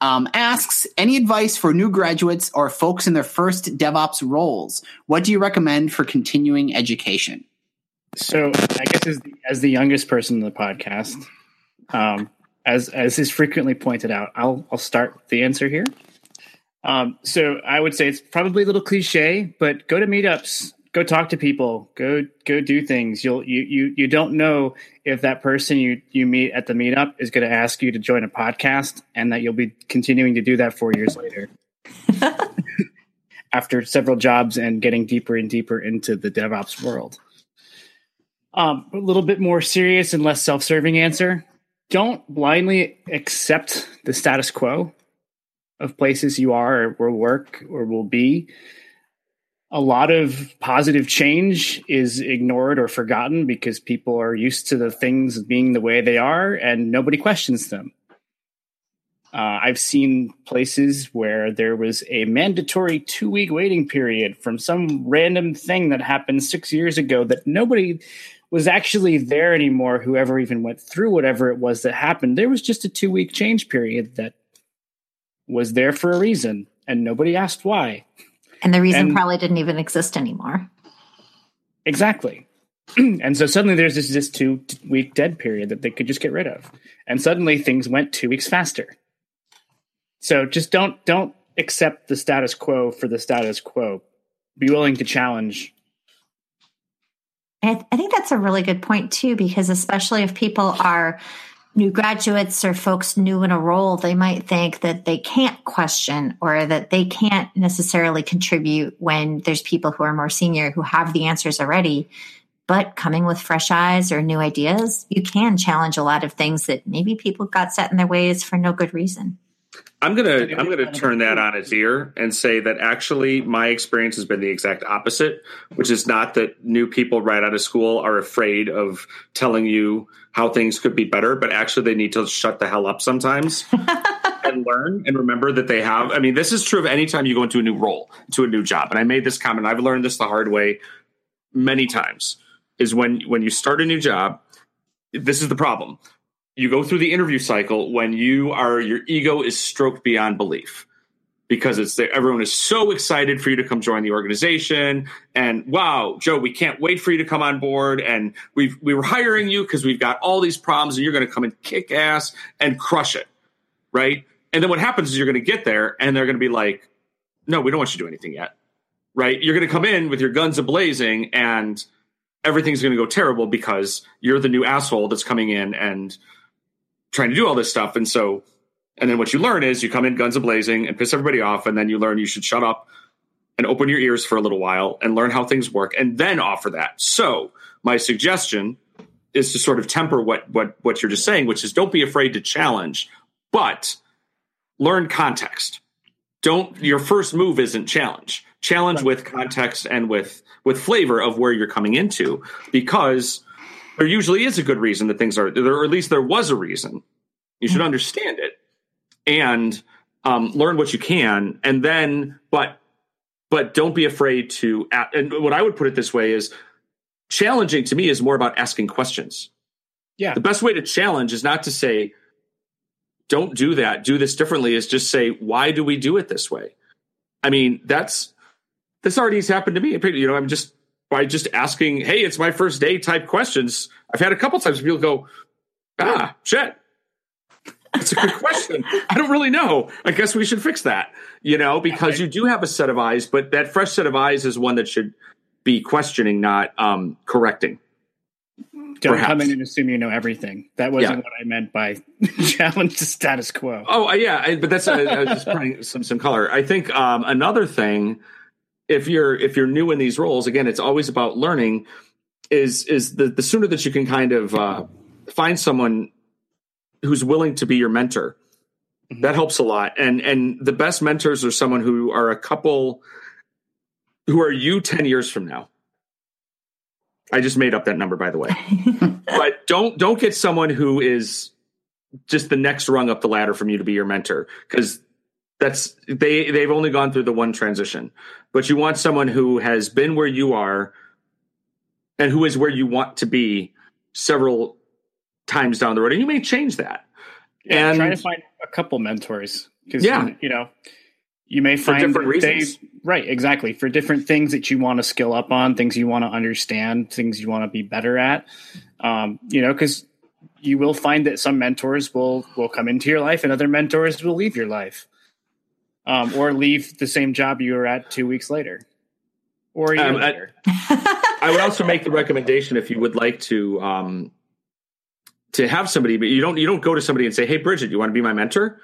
um, asks any advice for new graduates or folks in their first DevOps roles. What do you recommend for continuing education? So, I guess as the, as the youngest person in the podcast, um, as as is frequently pointed out, I'll I'll start the answer here. Um, so, I would say it's probably a little cliche, but go to meetups, go talk to people. Go go do things. You'll you you, you don't know if that person you you meet at the meetup is going to ask you to join a podcast and that you'll be continuing to do that four years later. (laughs) After several jobs and getting deeper and deeper into the devops world. Um, a little bit more serious and less self-serving answer. Don't blindly accept the status quo of places you are or will work or will be a lot of positive change is ignored or forgotten because people are used to the things being the way they are and nobody questions them. Uh, I've seen places where there was a mandatory two week waiting period from some random thing that happened six years ago that nobody was actually there anymore, whoever even went through whatever it was that happened. There was just a two week change period that was there for a reason and nobody asked why. And the reason and, probably didn't even exist anymore. Exactly. (clears throat) and so suddenly there's this, this two week dead period that they could just get rid of. And suddenly things went two weeks faster. So just don't don't accept the status quo for the status quo. Be willing to challenge. I, I think that's a really good point too, because especially if people are new graduates or folks new in a role, they might think that they can't question or that they can't necessarily contribute when there's people who are more senior who have the answers already. But coming with fresh eyes or new ideas, you can challenge a lot of things that maybe people got set in their ways for no good reason. I'm gonna I'm gonna turn that on its ear and say that actually my experience has been the exact opposite, which is not that new people right out of school are afraid of telling you how things could be better, but actually they need to shut the hell up sometimes (laughs) and learn and remember that they have. I mean, this is true of any time you go into a new role, to a new job. And I made this comment. I've learned this the hard way many times. Is when when you start a new job, this is the problem you go through the interview cycle when you are your ego is stroked beyond belief because it's everyone is so excited for you to come join the organization and wow joe we can't wait for you to come on board and we we were hiring you because we've got all these problems and you're going to come and kick ass and crush it right? And then what happens is you're going to get there and they're going to be like no we don't want you to do anything yet right? You're going to come in with your guns ablazing and everything's going to go terrible because you're the new asshole that's coming in and trying to do all this stuff and so and then what you learn is you come in guns a blazing and piss everybody off, and then you learn you should shut up and open your ears for a little while and learn how things work, and then offer that. So my suggestion is to sort of temper what what what you're just saying, which is don't be afraid to challenge, but learn context. Don't your first move isn't challenge. Challenge with context and with with flavor of where you're coming into, because there usually is a good reason that things are, there, or at least there was a reason. You should understand it and um, learn what you can, and then but but don't be afraid to. And what I would put it this way is challenging to me is more about asking questions. Yeah, the best way to challenge is not to say don't do that, do this differently. Is just say why do we do it this way? I mean that's this already has happened to me. You know, I'm just by just asking, hey, it's my first day type questions. I've had a couple times people go, ah, shit, that's a good question. I don't really know. I guess we should fix that, you know, because you do have a set of eyes, but that fresh set of eyes is one that should be questioning, not um, correcting. Don't Perhaps. come in and assume you know everything. That wasn't yeah. what I meant by (laughs) challenge the status quo. Oh, uh, yeah, I, but that's uh, just putting some some color. I think um, another thing, if you're if you're new in these roles, again, it's always about learning. Is is the the sooner that you can kind of uh, find someone who's willing to be your mentor. Mm-hmm. That helps a lot. And and the best mentors are someone who are a couple who are you 10 years from now. I just made up that number by the way. (laughs) but don't don't get someone who is just the next rung up the ladder from you to be your mentor because that's they they've only gone through the one transition. But you want someone who has been where you are and who is where you want to be several times down the road, and you may change that. Yeah, and try to find a couple mentors because yeah. you know you may find different reasons. They, right, exactly for different things that you want to skill up on, things you want to understand, things you want to be better at. Um, you know, because you will find that some mentors will will come into your life, and other mentors will leave your life, um, or leave the same job you were at two weeks later, or um, later. I, (laughs) I, would also make the recommendation if you would like to um, to have somebody, but you don't you don't go to somebody and say, "Hey, Bridget, you want to be my mentor?"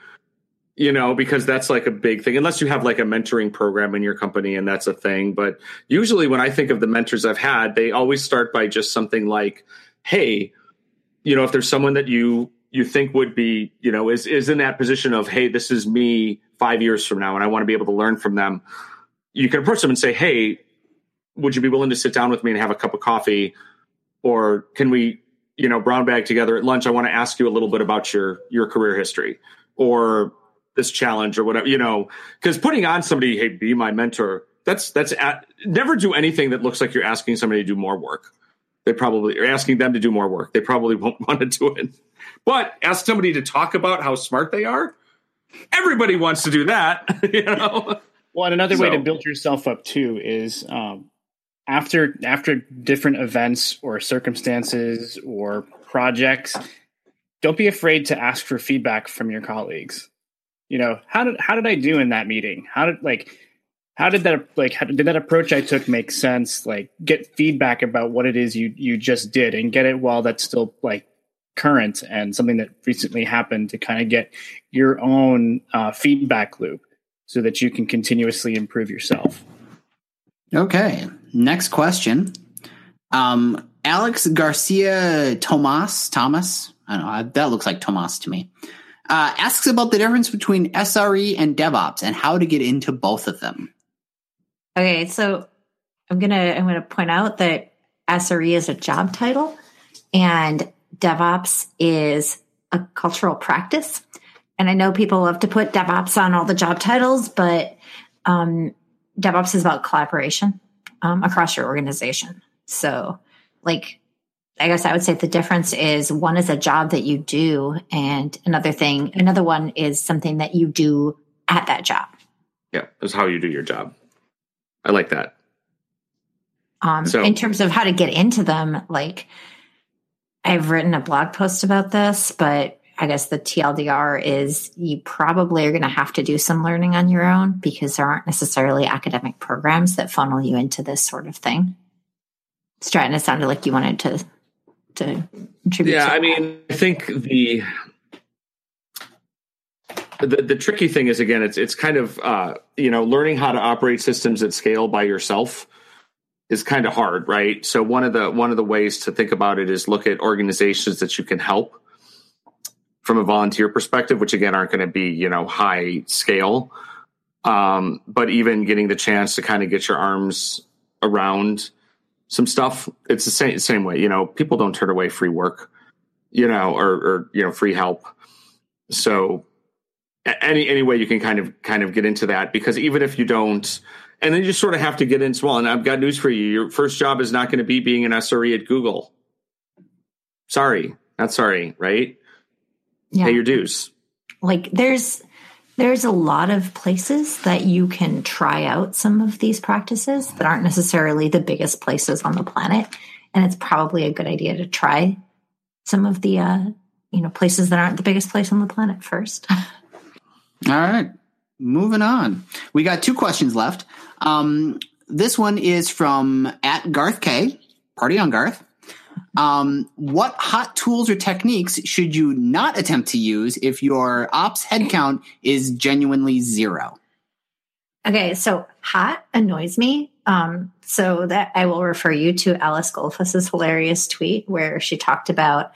You know, because that's like a big thing. Unless you have like a mentoring program in your company, and that's a thing. But usually, when I think of the mentors I've had, they always start by just something like, "Hey, you know, if there's someone that you you think would be, you know, is is in that position of, hey, this is me five years from now, and I want to be able to learn from them." You can approach them and say, "Hey, would you be willing to sit down with me and have a cup of coffee?" Or can we you know brown bag together at lunch i want to ask you a little bit about your your career history or this challenge or whatever you know because putting on somebody hey be my mentor that's that's at, never do anything that looks like you're asking somebody to do more work they probably are asking them to do more work they probably won't (laughs) want to do it but ask somebody to talk about how smart they are? Everybody wants to do that (laughs) you know? Well and another so, way to build yourself up too is um, after after different events or circumstances or projects don't be afraid to ask for feedback from your colleagues. You know how did how did i do in that meeting? How did like how did that like how, did that approach i took make sense? Like get feedback about what it is you you just did and get it while that's still like current and something that recently happened to kind of get your own uh, feedback loop so that you can continuously improve yourself Okay. Next question. Um, Alex Garcia Tomas, Thomas, I don't know, that looks like Tomas to me, uh, asks about the difference between SRE and DevOps and how to get into both of them. Okay, so I'm gonna I'm gonna point out that SRE is a job title and DevOps is a cultural practice. And I know people love to put DevOps on all the job titles, but um, DevOps is about collaboration um, across your organization. So, like, I guess I would say the difference is one is a job that you do, and another thing, another one is something that you do at that job. Yeah, is how you do your job. I like that. Um, So- in terms of how to get into them, like I've written a blog post about this, but I guess the TLDR is you probably are going to have to do some learning on your own because there aren't necessarily academic programs that funnel you into this sort of thing. Stratton, it sounded like you wanted to to contribute. Yeah, to I mean, I think the the, the tricky thing is again, it's it's kind of uh, you know learning how to operate systems at scale by yourself is kind of hard, right? So one of the one of the ways to think about it is look at organizations that you can help from a volunteer perspective, which again aren't going to be you know high scale, um, but even getting the chance to kind of get your arms around some stuff. It's the same same way. You know, people don't turn away free work, you know, or or you know, free help. So any any way you can kind of kind of get into that because even if you don't and then you just sort of have to get in small. and i've got news for you your first job is not going to be being an sre at google sorry not sorry right yeah. pay your dues like there's there's a lot of places that you can try out some of these practices that aren't necessarily the biggest places on the planet and it's probably a good idea to try some of the uh you know places that aren't the biggest place on the planet first (laughs) All right, moving on. We got two questions left. Um, this one is from at Garth K. Party on Garth. Um, what hot tools or techniques should you not attempt to use if your ops headcount is genuinely zero? okay so hot annoys me um so that i will refer you to alice goldfuss's hilarious tweet where she talked about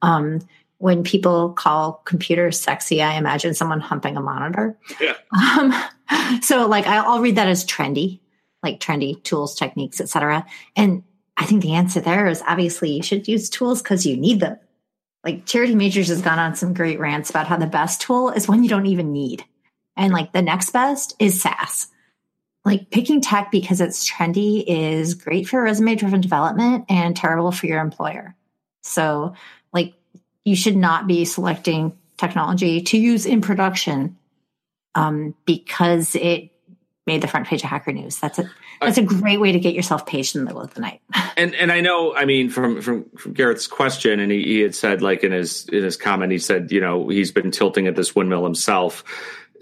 um when people call computers sexy i imagine someone humping a monitor Yeah. um so like I'll, read that as trendy like trendy tools techniques etc and i think the answer there is obviously you should use tools because you need them like charity majors has gone on some great rants about how the best tool is one you don't even need and like the next best is SaaS. Like picking tech because it's trendy is great for resume driven development and terrible for your employer. So, like, you should not be selecting technology to use in production um, because it made the front page of Hacker News. That's a that's a great way to get yourself paged in the middle of the night. (laughs) and and I know, I mean, from from, from Garrett's question, and he, he had said, like in his in his comment, he said, you know, he's been tilting at this windmill himself.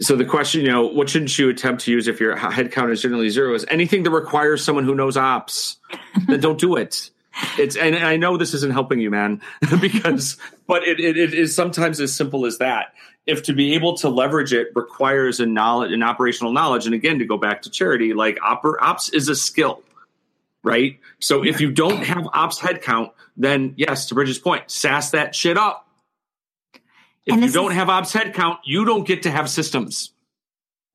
So the question, you know, what shouldn't you attempt to use if your headcount is generally zero? Is anything that requires someone who knows ops? (laughs) then don't do it. It's and I know this isn't helping you, man, (laughs) because but it, it, it is sometimes as simple as that. If to be able to leverage it requires a knowledge, an operational knowledge, and again to go back to charity, like oper, ops is a skill right? So if you don't have ops headcount, then yes, to Bridget's point, sass that shit up. If you don't is- have ops headcount, you don't get to have systems.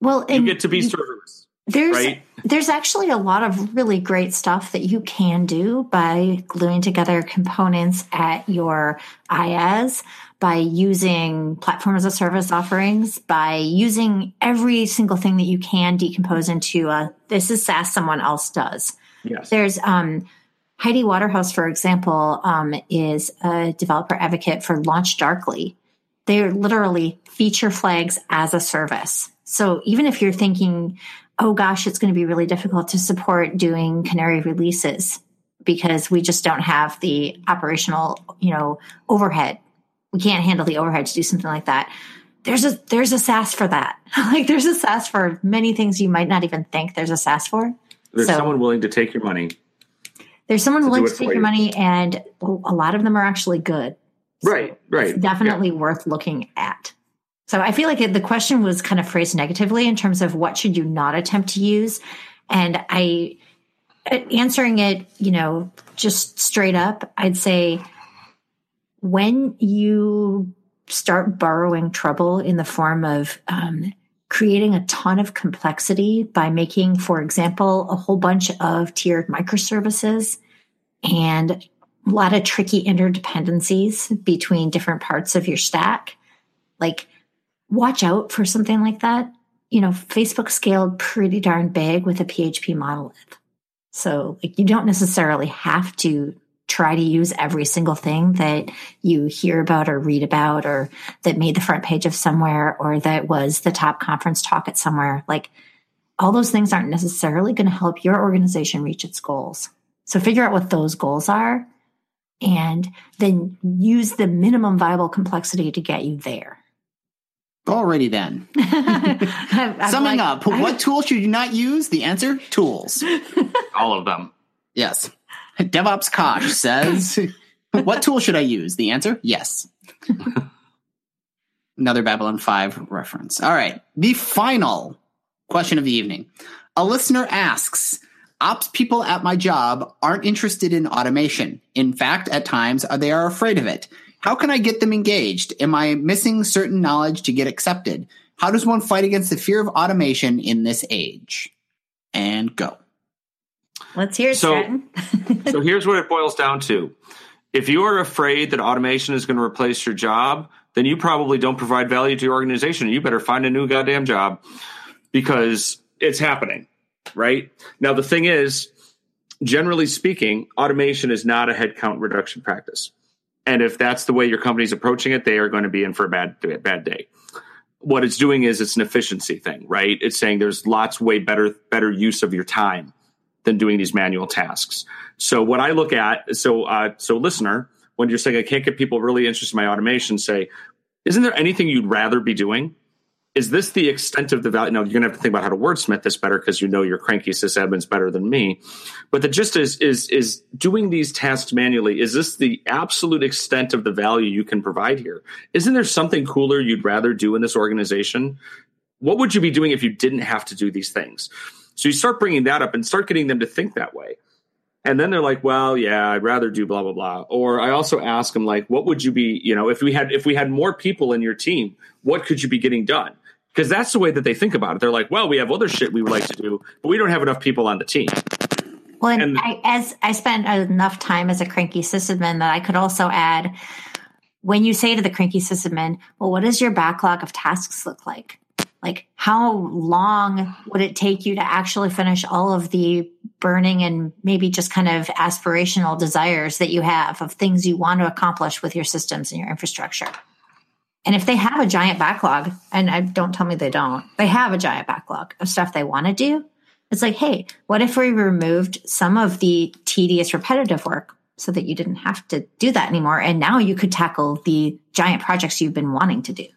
Well, You get to be servers. There's right? there's actually a lot of really great stuff that you can do by gluing together components at your IaaS, by using platform as a service offerings, by using every single thing that you can decompose into a this is SaaS someone else does. Yes. There's um, Heidi Waterhouse, for example, um, is a developer advocate for Launch Darkly. They're literally feature flags as a service. So even if you're thinking, oh gosh, it's going to be really difficult to support doing Canary releases because we just don't have the operational, you know, overhead. We can't handle the overhead to do something like that. There's a there's a SaaS for that. (laughs) like there's a SaaS for many things you might not even think there's a SaaS for. There's so- someone willing to take your money. There's someone willing do to take your you. money, and a lot of them are actually good. So Right, right. It's definitely worth looking at. So I feel like it, the question was kind of phrased negatively in terms of what should you not attempt to use, and I answering it, you know, just straight up, I'd say when you start borrowing trouble in the form of um, creating a ton of complexity by making, for example, a whole bunch of tiered microservices and a lot of tricky interdependencies between different parts of your stack. Like, watch out for something like that. You know, Facebook scaled pretty darn big with a PHP monolith. So, like, you don't necessarily have to try to use every single thing that you hear about or read about or that made the front page of somewhere or that was the top conference talk at somewhere. Like all those things aren't necessarily going to help your organization reach its goals. So figure out what those goals are and then use the minimum viable complexity to get you there. Alrighty then. I'm, (laughs) (laughs) I'm Summing like, up, I, what tool should you not use? The answer: tools. (laughs) All of them. Yes. DevOps Kosh (laughs) says, "What tool should I use?" The answer: yes. (laughs) Another Babylon Five reference. All right. The final question of the evening. A listener asks. Ops people at my job aren't interested in automation. In fact, at times uh, they are afraid of it. How can I get them engaged? Am I missing certain knowledge to get accepted? How does one fight against the fear of automation in this age? And go. Let's hear it, so, so (laughs) here's what it boils down to. If you are afraid that automation is going to replace your job, then you probably don't provide value to your organization. You better find a new goddamn job because it's happening, right? Now, the thing is, generally speaking, automation is not a headcount reduction practice. And if that's the way your company's approaching it, they are going to be in for a bad bad day. What it's doing is it's an efficiency thing, right? It's saying there's lots way better better use of your time than doing these manual tasks. So what I look at, so uh, so listener, when you're saying I can't get people really interested in my automation, say, isn't there anything you'd rather be doing? is this the extent of the value? Now you're to have to think about how to wordsmith this better because you know your cranky sysadmins better than me. But the gist is is is doing these tasks manually. Is this the absolute extent of the value you can provide here? Isn't there something cooler you'd rather do in this organization? What would you be doing if you didn't have to do these things? So you start bringing that up and start getting them to think that way. And then they're like, well, yeah, I'd rather do blah, blah, blah. Or I also ask them like, what would you be, you know, if we had, if we had more people in your team, what could you be getting done? because that's the way that they think about it. They're like, well, we have other shit we would like to do, but we don't have enough people on the team. Well, and, and I, as I spent enough time as a cranky sysadmin that I could also add, when you say to the cranky sysadmin, well, what does your backlog of tasks look like? Like, how long (sighs) would it take you to actually finish all of the burning and maybe just kind of aspirational desires that you have of things you want to accomplish with your systems and your infrastructure? And if they have a giant backlog, and I don't tell me they don't, they have a giant backlog of stuff they want to do. It's like, hey, what if we removed some of the tedious, repetitive work so that you didn't have to do that anymore? And now you could tackle the giant projects you've been wanting to do.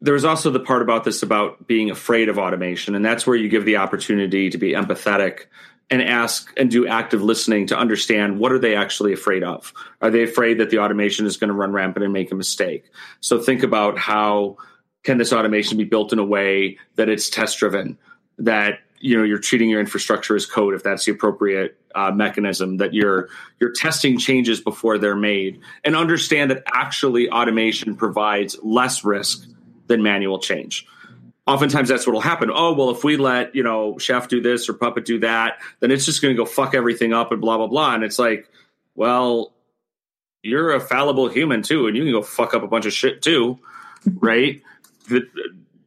There's also the part about this about being afraid of automation. And that's where you give the opportunity to be empathetic and ask and do active listening to understand what are they actually afraid of are they afraid that the automation is going to run rampant and make a mistake so think about how can this automation be built in a way that it's test driven that you know you're treating your infrastructure as code if that's the appropriate uh, mechanism that you're you're testing changes before they're made and understand that actually automation provides less risk than manual change oftentimes that's what will happen. Oh, well, if we let, you know, Chef do this or Puppet do that, then it's just going to go fuck everything up and blah, blah, blah. And it's like, well, you're a fallible human too, and you can go fuck up a bunch of shit too, right? the,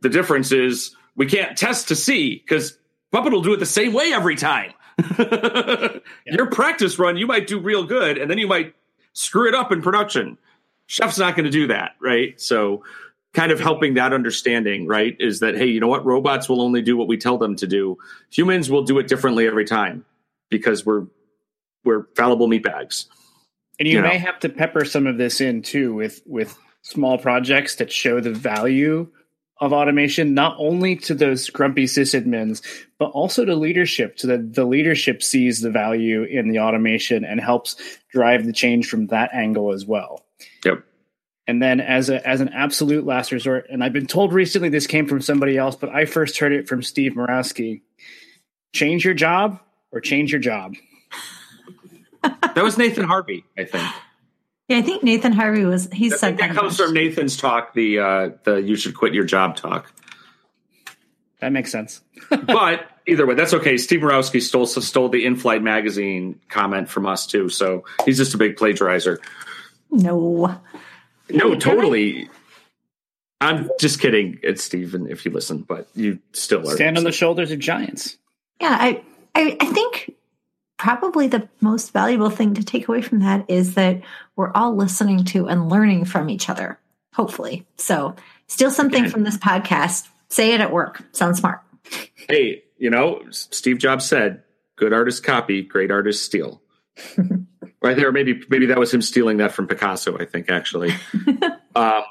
the difference is we can't test to see because Puppet will do it the same way every time. (laughs) yeah. Your practice run, you might do real good, and then you might screw it up in production. Chef's not going to do that, right? So kind of helping that understanding, right? Is that, hey, you know what? Robots will only do what we tell them to do. Humans will do it differently every time because we're we're fallible meat bags. And you, you may know. have to pepper some of this in too with with small projects that show the value of automation, not only to those grumpy sysadmins, but also to leadership, so that the leadership sees the value in the automation and helps drive the change from that angle as well. Yep. And then as a as an absolute last resort, and I've been told recently this came from somebody else, but I first heard it from Steve Murawski. Change your job or change your job. that was Nathan Harvey, I think. Yeah, I think Nathan Harvey was he I said that, that comes from Nathan's talk, the uh the you should quit your job talk. That makes sense. (laughs) but either way, that's okay. Steve Murawski stole stole the in-flight magazine comment from us too, so he's just a big plagiarizer. No. No, totally. I'm just kidding. It's Steven if you listen, but you still are stand on the shoulders of giants. Yeah, I, I, I think probably the most valuable thing to take away from that is that we're all listening to and learning from each other, hopefully. So, steal something from this podcast, say it at work. Sounds smart. Hey, you know, Steve Jobs said, "Good artists copy, great artists steal." (laughs) right there, maybe maybe that was him stealing that from Picasso. I think actually. (laughs) um,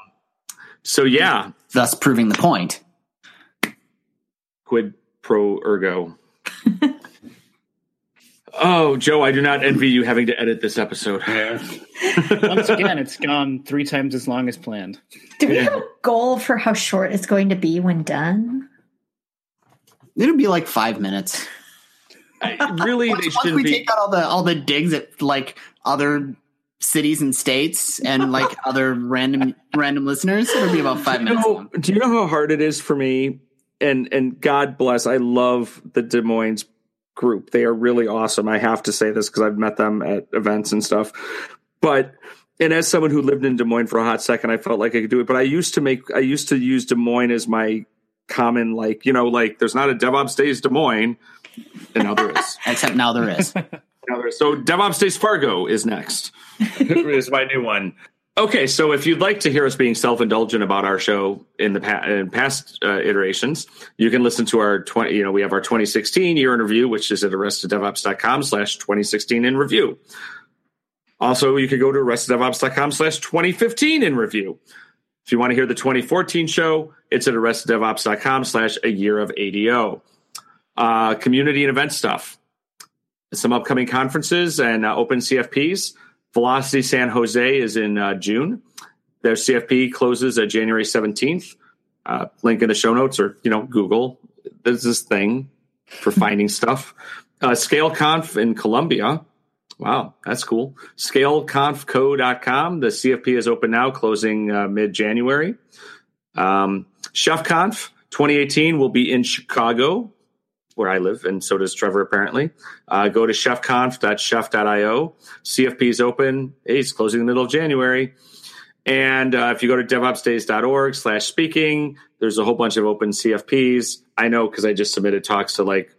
so yeah, thus proving the point. Quid pro ergo. oh, Joe, I do not envy you having to edit this episode. (laughs) Once again, it's gone three times as long as planned. Do we have a goal for how short it's going to be when done? It'll be like five minutes. Really, once, they once should we be. take out all the all the digs at like other cities and states and (laughs) like other random random listeners, it'll be about five you minutes. know, do you know how hard it is for me? And and God bless, I love the Des Moines group. They are really awesome. I have to say this because I've met them at events and stuff. But and as someone who lived in Des Moines for a hot second, I felt like I could do it. But I used to make I used to use Des Moines as my common like you know like there's not a DevOps Days Des Moines, and now there is. (laughs) Except now there is. Now there is. So DevOps Days Fargo is next. is my new one. Okay, so if you'd like to hear us being self-indulgent about our show in the pa- in past uh, iterations, you can listen to our 20, you know, we have our 2016 year in review, which is at arresteddevops.com slash 2016 in review. Also, you could go to arresteddevops.com slash 2015 in review. If you want to hear the 2014 show, it's at arresteddevops.com slash a year of ADO. Uh, community and event stuff. Some upcoming conferences and uh, open CFPs. Velocity San Jose is in uh, June. Their CFP closes at January 17th. Uh, link in the show notes or, you know, Google. There's this thing for (laughs) finding stuff. Uh, ScaleConf in Colombia. Wow, that's cool. ScaleConfCo.com. The CFP is open now, closing uh, mid January. Um, ChefConf 2018 will be in Chicago, where I live, and so does Trevor apparently. Uh, go to chefconf.chef.io. CFP is open. It's closing in the middle of January. And uh, if you go to devopsdays.org slash speaking, there's a whole bunch of open CFPs. I know because I just submitted talks to like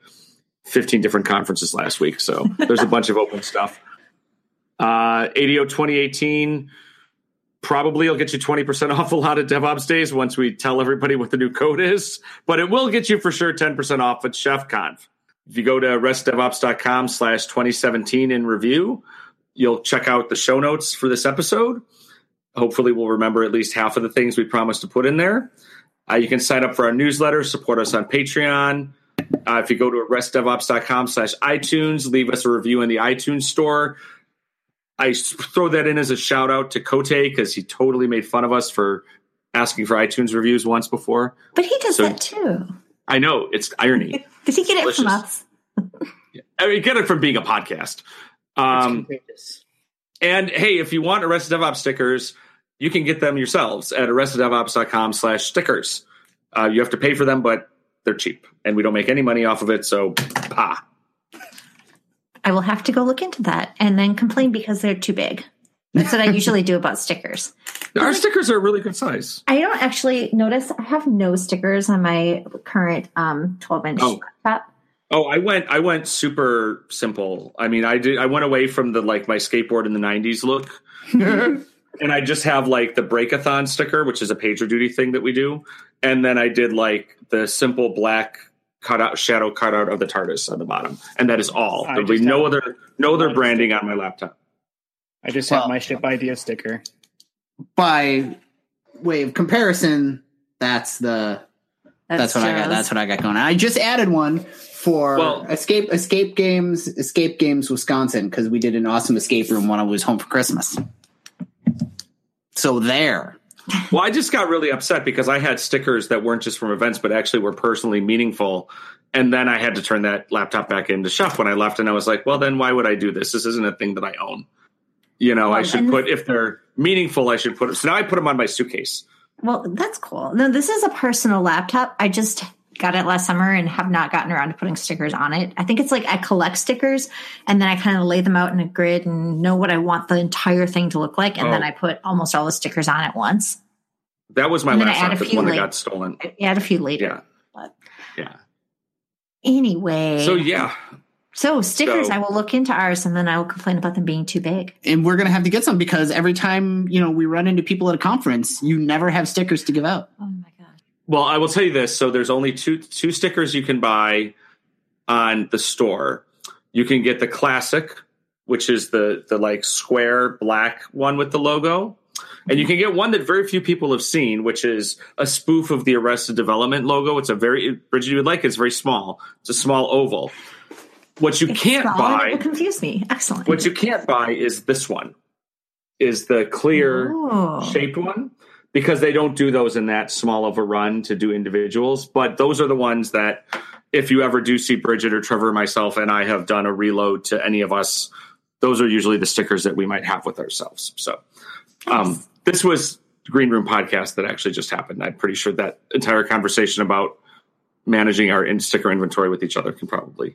15 different conferences last week. So there's a bunch of open stuff. Uh, ADO 2018 probably will get you 20% off a lot of DevOps days once we tell everybody what the new code is, but it will get you for sure 10% off at ChefConf. If you go to restdevops.com slash 2017 in review, you'll check out the show notes for this episode. Hopefully we'll remember at least half of the things we promised to put in there. Uh, you can sign up for our newsletter, support us on Patreon. Uh, if you go to arrestdevops.com slash iTunes, leave us a review in the iTunes store. I throw that in as a shout out to Coté because he totally made fun of us for asking for iTunes reviews once before. But he does So- that too. I know it's irony. (laughs) Did he get it from us? (laughs) I mean, get it from being a podcast. Um, and hey, if you want Arrested DevOps stickers, you can get them yourselves at arresteddevops.com slash stickers. Uh, you have to pay for them, but they're cheap and we don't make any money off of it. So, pa. I will have to go look into that and then complain because they're too big. That's what I usually do about stickers. (laughs) Our stickers are a really good size. I don't actually notice. I have no stickers on my current um, 12 inch Oh. laptop. Oh, I went I went super simple. I mean, I did I went away from the like my skateboard in the 90s look. (laughs) and I just have like the breakathon sticker, which is a pager duty thing that we do. And then I did like the simple black cutout shadow cutout of the TARDIS on the bottom. And that is all. There'll be no other no other one branding on my laptop. I just Well- have my ship idea sticker. By way of comparison, that's the that's, what I got. That's what I got going. on. I just added one for Well- Escape Escape Games Escape Games Wisconsin because we did an awesome escape room when I was home for Christmas. So there. Well, I just got really upset because I had stickers that weren't just from events, but actually were personally meaningful. And then I had to turn that laptop back into Chef when I left. And I was like, well, then why would I do this? This isn't a thing that I own. You know, I should put, if they're meaningful, I should put So now I put them on my suitcase. Well, that's cool. No, this is a personal laptop. I just got it last summer and have not gotten around to putting stickers on it. I think it's like I collect stickers and then I kind of lay them out in a grid and know what I want the entire thing to look like. And then Oh. I put almost all the stickers on at once. That was my And then I last add a the few, one that like- got stolen. I add a few later. Yeah. But Yeah. anyway. So, yeah. So stickers, So- I will look into ours and then I will complain about them being too big. And we're gonna have to get some because every time you know we run into people at a conference, you never have stickers to give out. Oh my god. Well, I will tell you this. So there's only two two stickers you can buy on the store. You can get the classic, which is the the like square black one with the logo. And you can get one that very few people have seen, which is a spoof of the Arrested Development logo. It's a very Bridget, you would like it. It's very small. It's a small oval. What you It's can't solid. buy, It confused me. Excellent. what you can't buy is this one. Is the clear Oh. shaped one because they don't do those in that small of a run to do individuals. But those are the ones that, if you ever do see Bridget or Trevor, myself, and I have done a reload to any of us, those are usually the stickers that we might have with ourselves. So, um, this was Green Room podcast that actually just happened. I'm pretty sure that entire conversation about managing our in- sticker inventory with each other can probably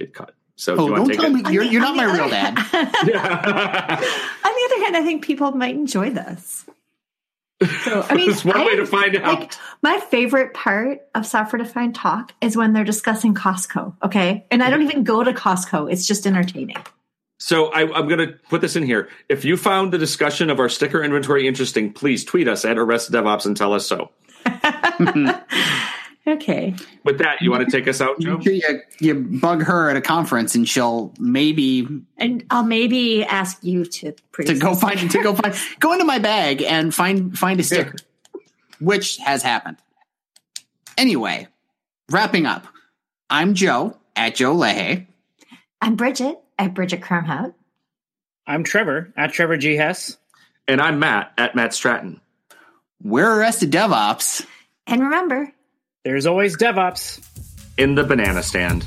get cut. So, oh, you don't take tell it? me you're, you're not my real dad. (laughs) (laughs) On the other hand, I think people might enjoy this. So, I (laughs) mean, It's one way to find out. Like, my favorite part of software defined talk is when they're discussing Costco. Okay, and I don't even go to Costco; it's just entertaining. So I, I'm going to put this in here. If you found the discussion of our sticker inventory interesting, please tweet us at Arrested DevOps and tell us so. (laughs) (laughs) Okay, With that, you want to take us out, Joe? Sure you, you bug her at a conference, and she'll maybe and I'll maybe ask you to to go this. find to go find go into my bag and find find a sticker, which has happened. Anyway, wrapping up. I'm Joe at Joe Lehe. I'm Bridget at Bridget Kromhout. I'm Trevor at Trevor G. Hess. And I'm Matt at Matt Stratton. We're Arrested DevOps. And remember, There's always DevOps. In the banana stand.